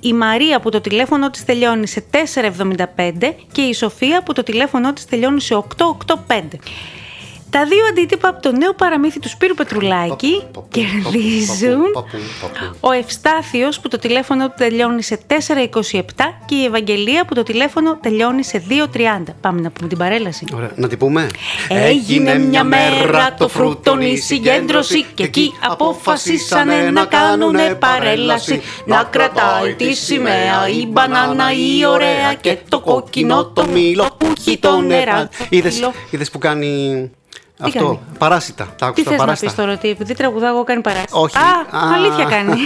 Η Μαρία που το τηλέφωνο της τελειώνει σε 4,75 και η Σοφία που το τηλέφωνο της τελειώνει σε 8,85. Τα δύο αντίτυπα από το νέο παραμύθι του Σπύρου Πετρουλάκη κερδίζουν ο Ευστάθιος που το τηλέφωνο του τελειώνει σε 4.27 και η Ευαγγελία που το τηλέφωνο τελειώνει σε 2.30. Πάμε να πούμε την παρέλαση. Ωραία, να την πούμε. Έγινε μια μέρα το φρούτον η συγκέντρωση και εκεί αποφασίσανε να κάνουνε παρέλαση να κρατάει τη σημαία η μπανάνα η ωραία και το κόκκινο το μήλο που έχει το νερά. Είδες που κάνει αυτό, κάνει; παράσιτα. Τα άκουσα, Τι θες να πεις τώρα, ότι επειδή τραγουδάω εγώ κάνει παράσιτα. Όχι. Α, Α, αλήθεια κάνει.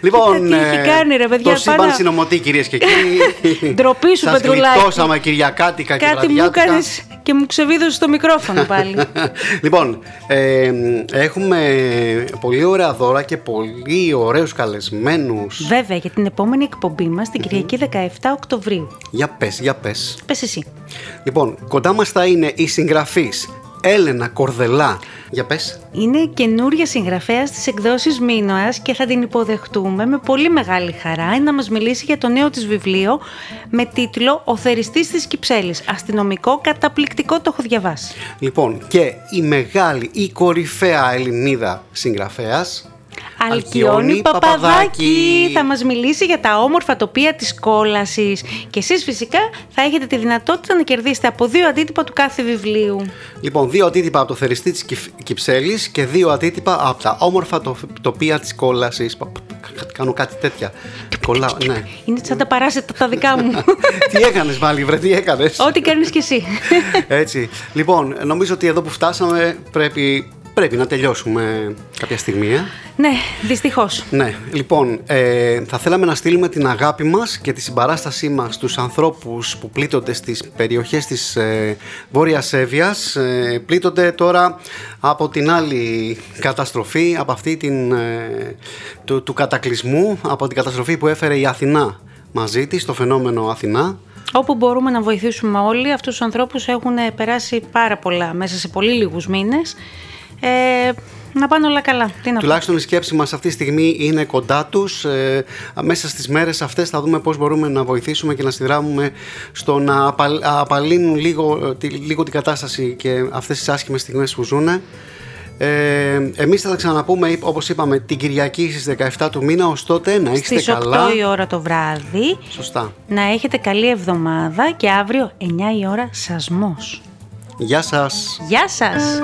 Λοιπόν, τι έχει κάνει, ρε, παιδιά, το σύμπαν συνομωτή κυρίες και κύριοι. Ντροπή σου, Σας Πετρουλάκη. γλιτώσαμε Κυριακάτικα και Κάτι μου έκανες και μου ξεβίδωσες το μικρόφωνο πάλι. λοιπόν, ε, έχουμε πολύ ωραία δώρα και πολύ ωραίους καλεσμένους. Βέβαια, για την επόμενη εκπομπή μας, την Κυριακή 17 Οκτωβρίου. Για πες, για πες. Πες εσύ. Λοιπόν, κοντά μας θα είναι η συγγραφής Έλενα Κορδελά. Για πες. Είναι καινούρια συγγραφέας στις εκδόσεις Μίνωας και θα την υποδεχτούμε με πολύ μεγάλη χαρά να μας μιλήσει για το νέο της βιβλίο με τίτλο «Ο θεριστής της Κυψέλης». Αστυνομικό, καταπληκτικό, το έχω διαβάσει. Λοιπόν, και η μεγάλη, η κορυφαία Ελληνίδα συγγραφέας Αλκιόνη Παπαδάκη θα μας μιλήσει για τα όμορφα τοπία της κόλασης και εσείς φυσικά θα έχετε τη δυνατότητα να κερδίσετε από δύο αντίτυπα του κάθε βιβλίου. Λοιπόν, δύο αντίτυπα από το θεριστή της Κυψέλης και δύο αντίτυπα από τα όμορφα τοπία της κόλασης. Κάνω κάτι τέτοια. Κολλάω, ναι. Είναι σαν τα παράσιτα τα δικά μου. τι έκανες πάλι, βρε, τι έκανες; Ό,τι κάνεις κι εσύ. Έτσι. Λοιπόν, νομίζω ότι εδώ που φτάσαμε πρέπει πρέπει να τελειώσουμε κάποια στιγμή. Ε; Ναι, δυστυχώς. Ναι, λοιπόν, ε, θα θέλαμε να στείλουμε την αγάπη μας και τη συμπαράστασή μας στους ανθρώπους που πλήττονται στις περιοχές της ε, Βόρειας Εύβοιας. Ε, πλήττονται τώρα από την άλλη καταστροφή, από αυτή την, ε, του, του κατακλυσμού, από την καταστροφή που έφερε η Αθηνά μαζί της, το φαινόμενο Αθηνά. Όπου μπορούμε να βοηθήσουμε όλοι, αυτούς τους ανθρώπους έχουν περάσει πάρα πολλά μέσα σε πολύ λίγους μήνες ε, να πάνε όλα καλά. Τι να Τουλάχιστον η σκέψη μας αυτή τη στιγμή είναι κοντά τους. Ε, μέσα στις μέρες αυτές θα δούμε πώς μπορούμε να βοηθήσουμε και να συνδράμουμε στο να απαλύνουν λίγο, τη, λίγο την κατάσταση και αυτές τις άσχημες στιγμές που ζουν. Ε, εμείς θα τα ξαναπούμε όπως είπαμε την Κυριακή στις 17 του μήνα ως τότε να είστε στις καλά. Στις 8 η ώρα το βράδυ. Σωστά. Να έχετε καλή εβδομάδα και αύριο 9 η ώρα σασμός. Γεια σας. Γεια σας.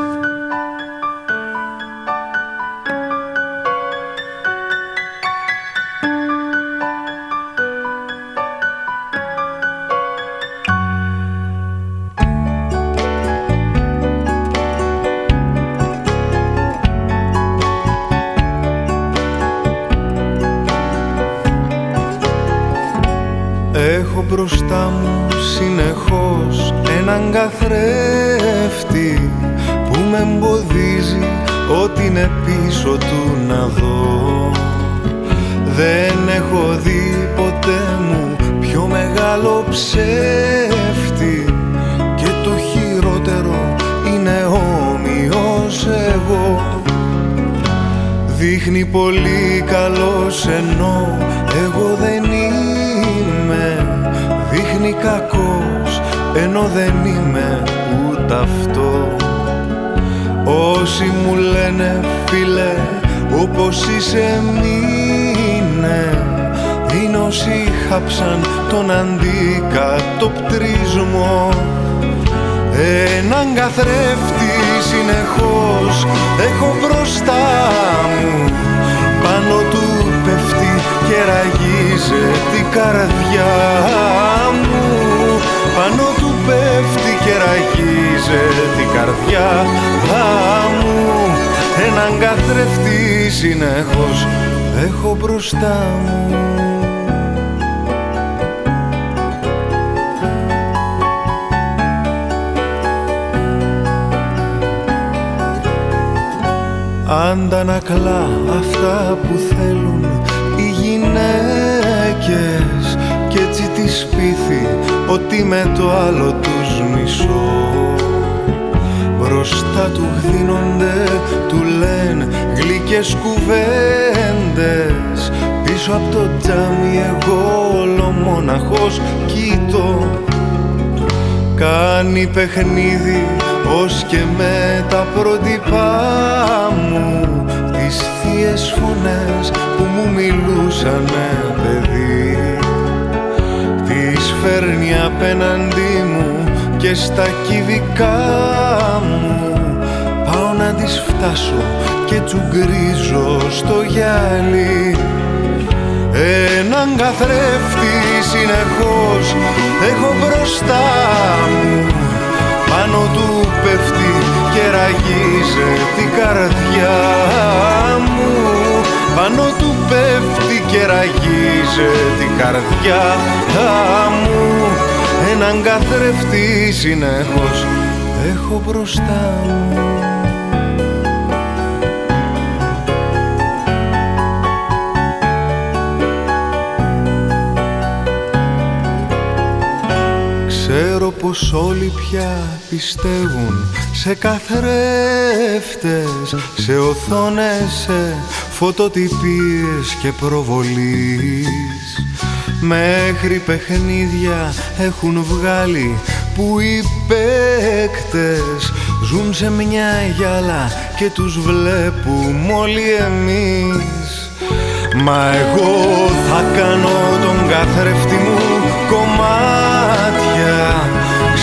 Πολύ καλός ενώ εγώ δεν είμαι. Δείχνει κακός ενώ δεν είμαι ούτε αυτό. Όσοι μου λένε φίλε όπως είσαι μείνε. Είναι όσοι χάψαν τον αντικατοπτρισμό Έναν καθρέφτη συνεχώς έχω μπροστά μου Πάνω του πέφτει και ραγίζει την καρδιά μου. Πάνω του πέφτει και ραγίζει την καρδιά μου. Έναν καθρέφτη συνεχώς έχω μπροστά μου αντανακλά αυτά που θέλουν οι γυναίκες. Και έτσι της σπίθη ότι με το άλλο τους μισώ. Μπροστά του χδίνονται του λένε γλυκές κουβέντες. Πίσω από το τζάμι εγώ όλο μοναχός κοιτώ. Κάνει παιχνίδι ως και με τα πρότυπά μου Τις θείες φωνές που μου μιλούσανε παιδί. Τις φέρνει απέναντί μου και στα κυβικά μου. Πάω να τις φτάσω και τσουγκρίζω στο γυάλι. Έναν καθρέφτη συνεχώς έχω μπροστά μου Πάνω του πέφτει και ραγίζει την καρδιά μου. Πάνω του πέφτει και ραγίζει την καρδιά μου. Έναν καθρέφτη συνεχώς έχω μπροστά μου πως όλοι πια πιστεύουν σε καθρέφτες Σε οθόνες, σε φωτοτυπίες και προβολής Μέχρι παιχνίδια έχουν βγάλει που οι παίκτες Ζουν σε μια γυάλα και τους βλέπουμε όλοι εμείς. Μα εγώ θα κάνω τον καθρέφτη μου κομμάτια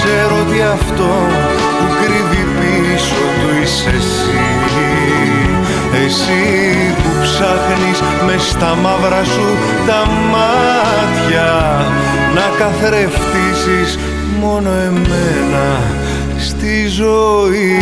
Ξέρω ότι αυτό που κρύβει πίσω του είσαι εσύ. Εσύ που ψάχνεις μες στα μαύρα σου τα μάτια Να καθρεφτήσεις μόνο εμένα στη ζωή